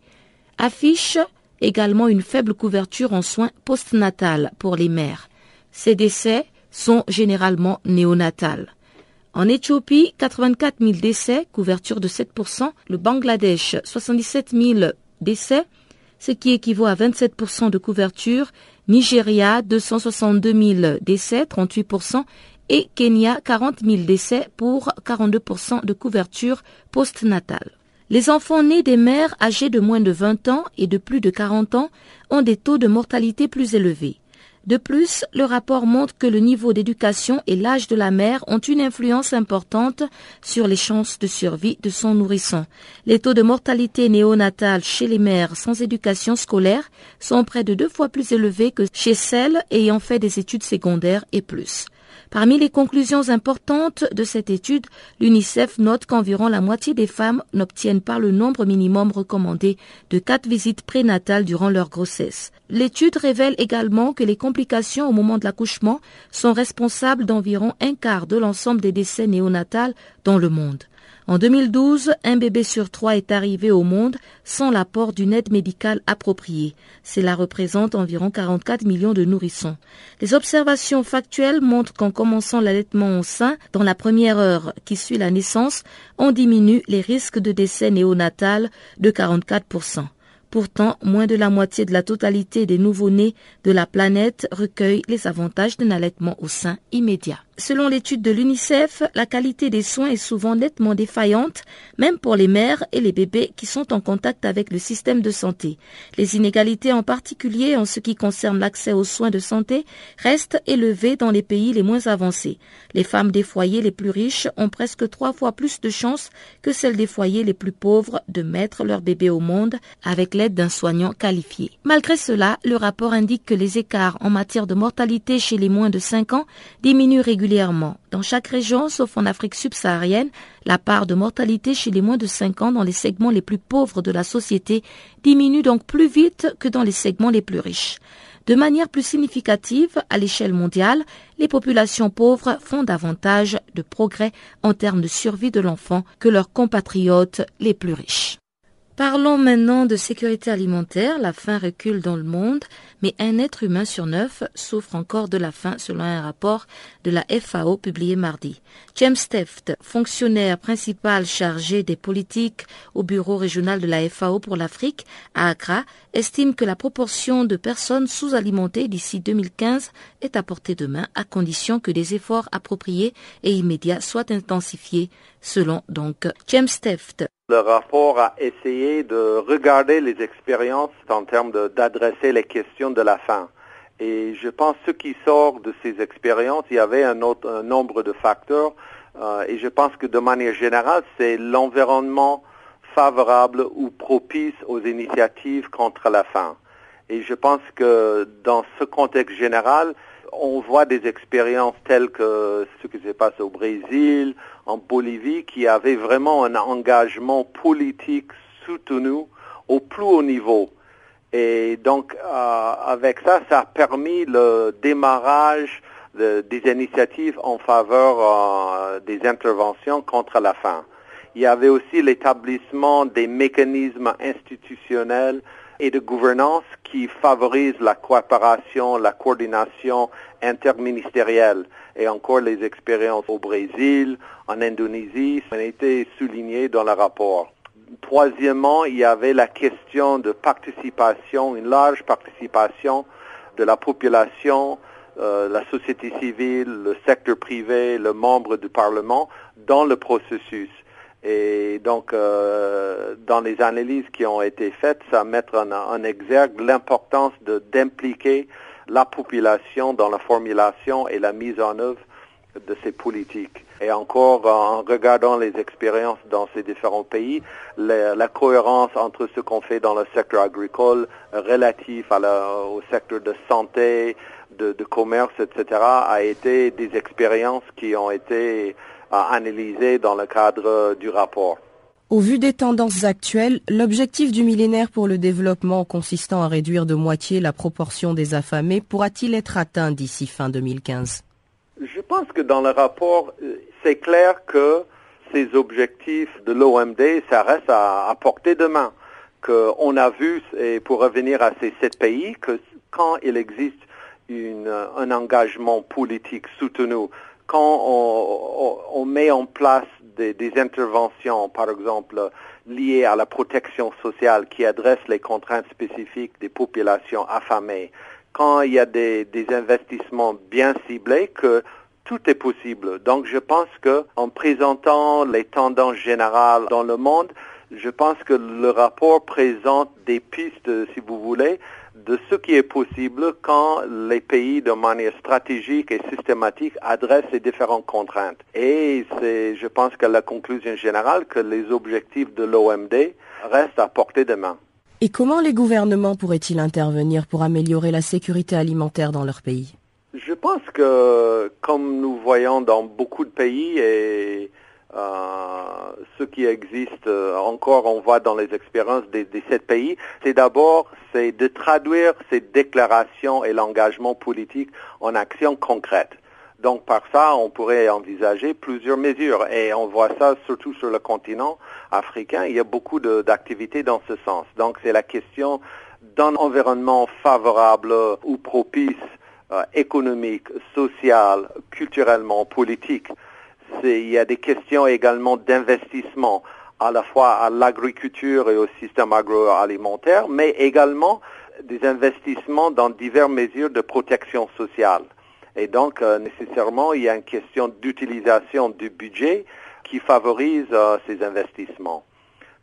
affiche également une faible couverture en soins postnatales pour les mères. Ces décès sont généralement néonatales. En Éthiopie, 84 000 décès, couverture de 7%. Le Bangladesh, 77 000 décès, ce qui équivaut à 27% de couverture. Nigeria, 262 000 décès, 38%. Et Kenya, 40 000 décès pour 42% de couverture postnatale. Les enfants nés des mères âgées de moins de 20 ans et de plus de 40 ans ont des taux de mortalité plus élevés. De plus, le rapport montre que le niveau d'éducation et l'âge de la mère ont une influence importante sur les chances de survie de son nourrisson. Les taux de mortalité néonatale chez les mères sans éducation scolaire sont près de deux fois plus élevés que chez celles ayant fait des études secondaires et plus. Parmi les conclusions importantes de cette étude, l'UNICEF note qu'environ la moitié des femmes n'obtiennent pas le nombre minimum recommandé de quatre visites prénatales durant leur grossesse. L'étude révèle également que les complications au moment de l'accouchement sont responsables d'environ un quart de l'ensemble des décès néonatals dans le monde. En 2012, un bébé sur trois est arrivé au monde sans l'apport d'une aide médicale appropriée. Cela représente environ 44 millions de nourrissons. Les observations factuelles montrent qu'en commençant l'allaitement au sein, dans la première heure qui suit la naissance, on diminue les risques de décès néonatal de 44%. Pourtant, moins de la moitié de la totalité des nouveau-nés de la planète recueillent les avantages d'un allaitement au sein immédiat. Selon l'étude de l'UNICEF, la qualité des soins est souvent nettement défaillante, même pour les mères et les bébés qui sont en contact avec le système de santé. Les inégalités, en particulier en ce qui concerne l'accès aux soins de santé, restent élevées dans les pays les moins avancés. Les femmes des foyers les plus riches ont presque trois fois plus de chances que celles des foyers les plus pauvres de mettre leur bébé au monde avec l'aide d'un soignant qualifié. Malgré cela, le rapport indique que les écarts en matière de mortalité chez les moins de 5 ans diminuent régulièrement. Dans chaque région, sauf en Afrique subsaharienne, la part de mortalité chez les moins de 5 ans dans les segments les plus pauvres de la société diminue donc plus vite que dans les segments les plus riches. De manière plus significative, à l'échelle mondiale, les populations pauvres font davantage de progrès en termes de survie de l'enfant que leurs compatriotes les plus riches. Parlons maintenant de sécurité alimentaire. La faim recule dans le monde, mais un être humain sur neuf souffre encore de la faim selon un rapport de la FAO publié mardi. James Teft, fonctionnaire principal chargé des politiques au bureau régional de la FAO pour l'Afrique à Accra, estime que la proportion de personnes sous-alimentées d'ici 2015 est à portée de main à condition que des efforts appropriés et immédiats soient intensifiés, selon donc James Teft. Le rapport a essayé de regarder les expériences en termes d'adresser les questions de la faim. Et je pense ce qui sort de ces expériences, il y avait un, autre, nombre de facteurs. Euh, et je pense que de manière générale, c'est l'environnement favorable ou propice aux initiatives contre la faim. Et je pense que dans ce contexte général, on voit des expériences telles que ce qui se passe au Brésil, en Bolivie, qui avaient vraiment un engagement politique soutenu au plus haut niveau. Et donc, euh, avec ça, ça a permis le démarrage des initiatives en faveur euh, des interventions contre la faim. Il y avait aussi l'établissement des mécanismes institutionnels et de gouvernance qui favorisent la coopération, la coordination interministérielle. Et encore les expériences au Brésil, en Indonésie, a été souligné dans le rapport. Troisièmement, il y avait la question de participation, une large participation de la population, euh, la société civile, le secteur privé, le membre du Parlement dans le processus. Et donc, euh, dans les analyses qui ont été faites, ça met en, exergue l'importance d'impliquer la population dans la formulation et la mise en œuvre de ces politiques. Et encore, en regardant les expériences dans ces différents pays, la, cohérence entre ce qu'on fait dans le secteur agricole relatif au secteur de santé, de commerce, etc., a été des expériences qui ont été à analyser dans le cadre du rapport. Au vu des tendances actuelles, l'objectif du millénaire pour le développement consistant à réduire de moitié la proportion des affamés pourra-t-il être atteint d'ici fin 2015 Je pense que dans le rapport, euh, c'est clair que ces objectifs de l'OMD, ça reste à, à portée de main. Qu'on a vu, et pour revenir à ces sept pays, que quand il existe une, un engagement politique soutenu quand on, met en place des, interventions, par exemple, liées à la protection sociale qui adressent les contraintes spécifiques des populations affamées, quand il y a des, investissements bien ciblés, que tout est possible. Donc je pense que en présentant les tendances générales dans le monde, je pense que le rapport présente des pistes, si vous voulez, de ce qui est possible quand les pays, de manière stratégique et systématique, adressent ces différentes contraintes. Et c'est, je pense que la conclusion générale, que les objectifs de l'OMD restent à portée de main. Et comment les gouvernements pourraient-ils intervenir pour améliorer la sécurité alimentaire dans leur pays? Je pense que, comme nous voyons dans beaucoup de pays et ce qui existe euh, encore, on voit dans les expériences des, sept pays, c'est d'abord c'est de traduire ces déclarations et l'engagement politique en actions concrètes. Donc par ça, on pourrait envisager plusieurs mesures et on voit ça surtout sur le continent africain. Il y a beaucoup d'activités dans ce sens. Donc c'est la question d'un environnement favorable ou propice euh, économique, social, culturellement, politique il y a des questions également d'investissement à la fois à l'agriculture et au système agroalimentaire, mais également des investissements dans diverses mesures de protection sociale. Et donc, euh, nécessairement, il y a une question d'utilisation du budget qui favorise euh, ces investissements.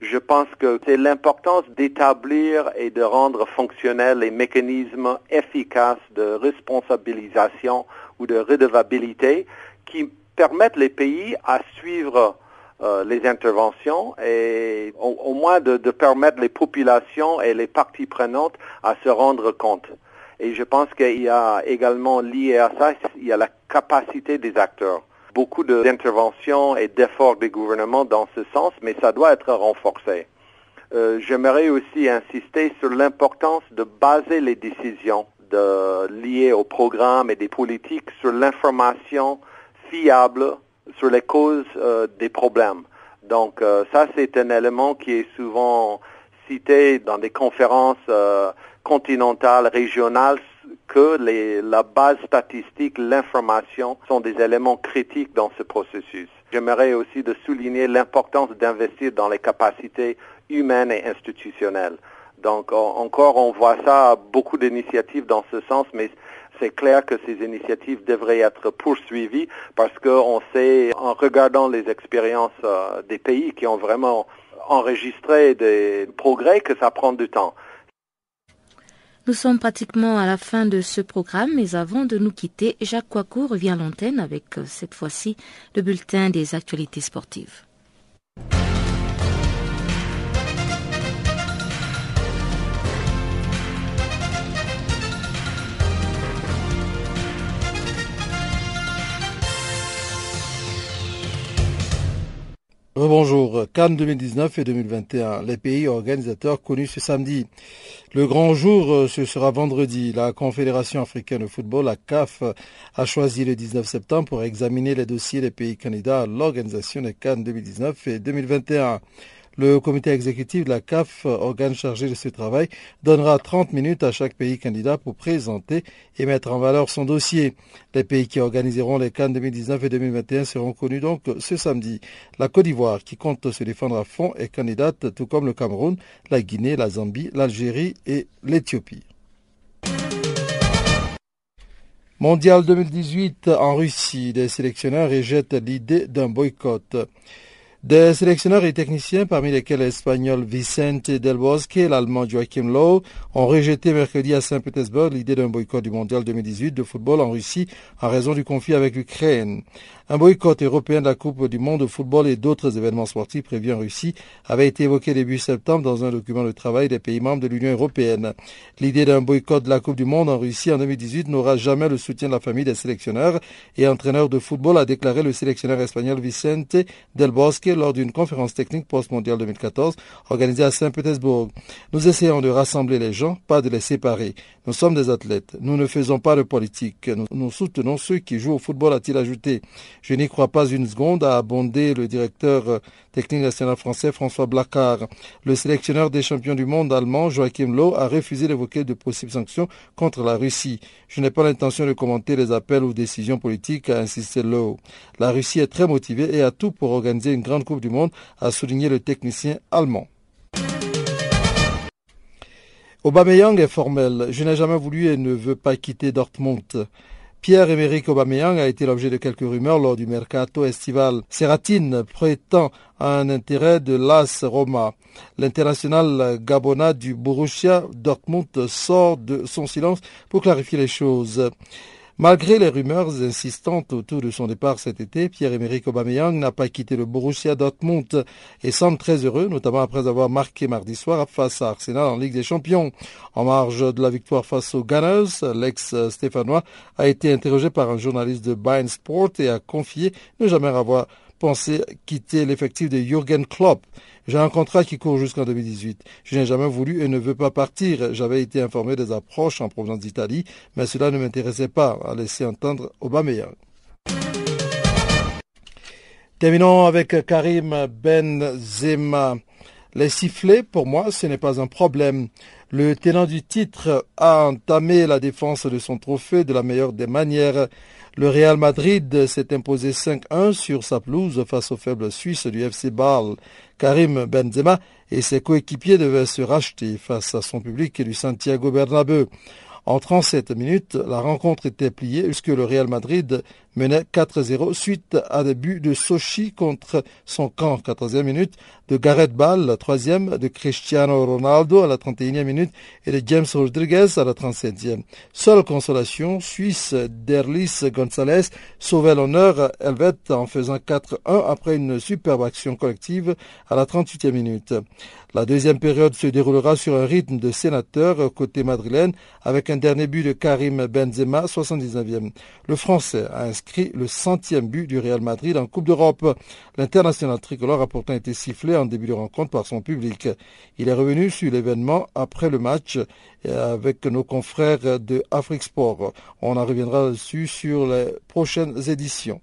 Je pense que c'est l'importance d'établir et de rendre fonctionnels les mécanismes efficaces de responsabilisation ou de redevabilité qui permettre les pays à suivre euh, les interventions et au, moins de, permettre les populations et les parties prenantes à se rendre compte. Et je pense qu'il y a également lié à ça, il y a la capacité des acteurs. Beaucoup d'interventions et d'efforts des gouvernements dans ce sens, mais ça doit être renforcé. Euh, J'aimerais aussi insister sur l'importance de baser les décisions de, liées au programme et des politiques sur l'information fiable sur les causes euh, des problèmes. Donc euh, ça, c'est un élément qui est souvent cité dans des conférences euh, continentales, régionales, que la base statistique, l'information sont des éléments critiques dans ce processus. J'aimerais aussi de souligner l'importance d'investir dans les capacités humaines et institutionnelles. Donc encore, on voit ça, beaucoup d'initiatives dans ce sens, mais c'est clair que ces initiatives devraient être poursuivies parce qu'on sait, en regardant les expériences euh, des pays qui ont vraiment enregistré des progrès, que ça prend du temps. Nous sommes pratiquement à la fin de ce programme, mais avant de nous quitter, Jacques Coicou revient à l'antenne avec euh, cette fois-ci le bulletin des actualités sportives. Bonjour, Cannes 2019 et 2021, les pays organisateurs connus ce samedi. Le grand jour, euh, ce sera vendredi. La Confédération africaine de football, la CAF, a choisi le 19 septembre pour examiner les dossiers des pays candidats à l'organisation des Cannes 2019 et 2021. Le comité exécutif de la CAF, organe chargé de ce travail, donnera 30 minutes à chaque pays candidat pour présenter et mettre en valeur son dossier. Les pays qui organiseront les Cannes 2019 et 2021 seront connus donc ce samedi. La Côte d'Ivoire, qui compte se défendre à fond, est candidate, tout comme le Cameroun, la Guinée, la Zambie, l'Algérie et l'Éthiopie. Mondial 2018 en Russie, des sélectionneurs rejettent l'idée d'un boycott. Des sélectionneurs et techniciens, parmi lesquels l'Espagnol Vicente Del Bosque et l'Allemand Joachim Lowe, ont rejeté mercredi à Saint-Pétersbourg l'idée d'un boycott du Mondial 2018 de football en Russie en raison du conflit avec l'Ukraine. Un boycott européen de la Coupe du monde de football et d'autres événements sportifs prévus en Russie avait été évoqué début septembre dans un document de travail des pays membres de l'Union européenne. L'idée d'un boycott de la Coupe du monde en Russie en 2018 n'aura jamais le soutien de la famille des sélectionneurs et entraîneurs de football, a déclaré le sélectionneur espagnol Vicente Del Bosque lors d'une conférence technique post-mondiale 2014 organisée à Saint-Pétersbourg. Nous essayons de rassembler les gens, pas de les séparer. Nous sommes des athlètes. Nous ne faisons pas de politique. Nous, soutenons ceux qui jouent au football, a-t-il ajouté. Je n'y crois pas une seconde, a abondé le directeur technique national français François Blacard. Le sélectionneur des champions du monde allemand Joachim Lowe a refusé d'évoquer de possibles sanctions contre la Russie. Je n'ai pas l'intention de commenter les appels ou décisions politiques, a insisté Lowe. La Russie est très motivée et a tout pour organiser une grande Coupe du Monde, a souligné le technicien allemand. Aubameyang est formel. Je n'ai jamais voulu et ne veux pas quitter Dortmund. Pierre-Emerick Aubameyang a été l'objet de quelques rumeurs lors du mercato estival. Serratine prétend un intérêt de l'AS Roma. L'international gabonais du Borussia Dortmund sort de son silence pour clarifier les choses. Malgré les rumeurs insistantes autour de son départ cet été, Pierre-Emerick Aubameyang n'a pas quitté le Borussia Dortmund et semble très heureux, notamment après avoir marqué mardi soir face à Arsenal en Ligue des Champions. En marge de la victoire face aux Gunners, l'ex-stéphanois a été interrogé par un journaliste de Bein Sport et a confié ne jamais avoir pensé quitter l'effectif de Jürgen Klopp. J'ai un contrat qui court jusqu'en 2018. Je n'ai jamais voulu et ne veux pas partir. J'avais été informé des approches en provenance d'Italie, mais cela ne m'intéressait pas, à laisser entendre Aubameyang. Terminons avec Karim Benzema. Les sifflets, pour moi, ce n'est pas un problème. Le tenant du titre a entamé la défense de son trophée de la meilleure des manières. Le Real Madrid s'est imposé 5-1 sur sa pelouse face aux faibles Suisses du FC Bâle. Karim Benzema et ses coéquipiers devaient se racheter face à son public du Santiago Bernabeu. En 37 minutes, la rencontre était pliée puisque le Real Madrid menait 4-0 suite à des buts de Sochi contre son camp, 14e minute, de Gareth Ball, la troisième, de Cristiano Ronaldo à la 31e minute et de James Rodriguez à la 37e. Seule consolation, Suisse d'Erlis Gonzalez sauvait l'honneur helvète en faisant 4-1 après une superbe action collective à la 38e minute. La deuxième période se déroulera sur un rythme de sénateur côté madrilène avec un dernier but de Karim Benzema, 79e. Le Français a inscrit le centième but du Real Madrid en Coupe d'Europe. L'international tricolore a pourtant été sifflé en début de rencontre par son public. Il est revenu sur l'événement après le match avec nos confrères de Afrique Sport. On en reviendra dessus sur les prochaines éditions.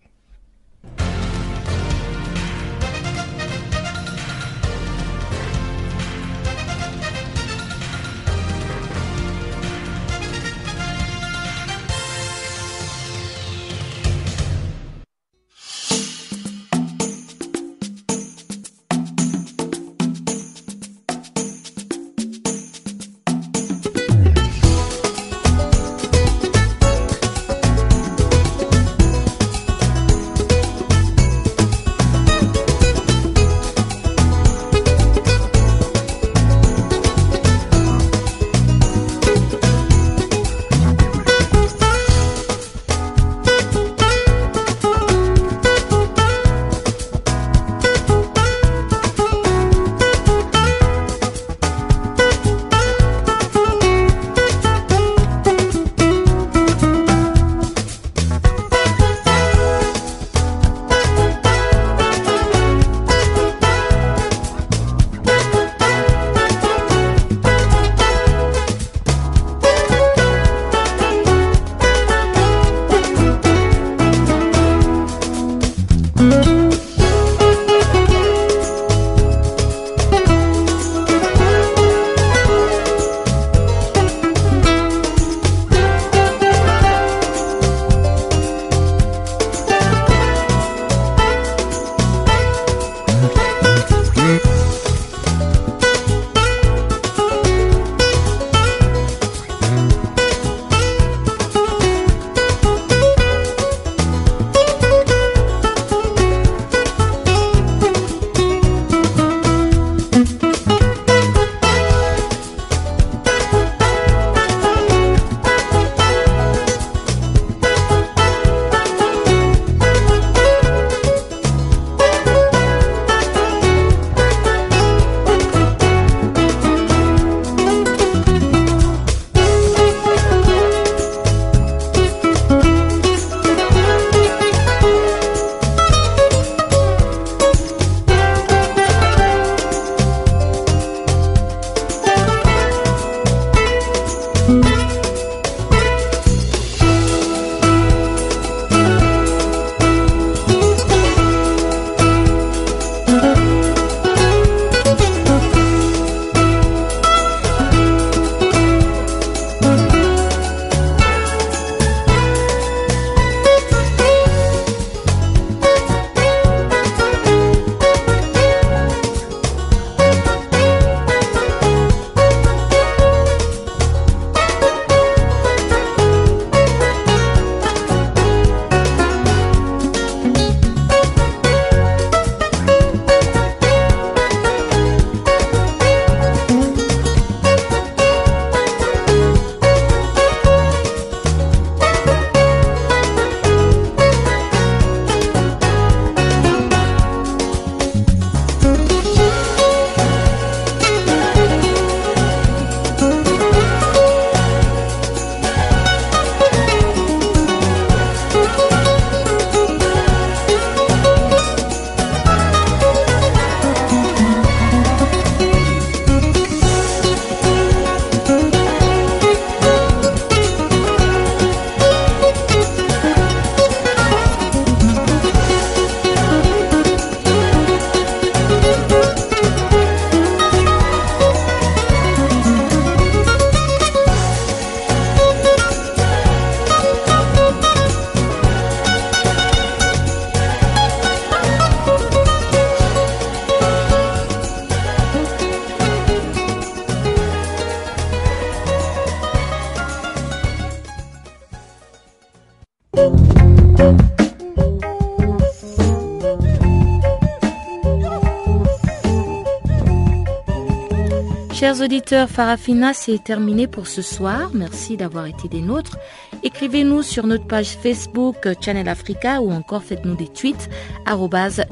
Chers auditeurs, Farafina, c'est terminé pour ce soir. Merci d'avoir été des nôtres. Écrivez-nous sur notre page Facebook Channel Africa ou encore faites-nous des tweets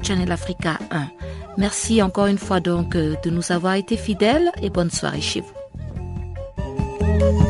Channel Africa 1. Merci encore une fois donc de nous avoir été fidèles et bonne soirée chez vous.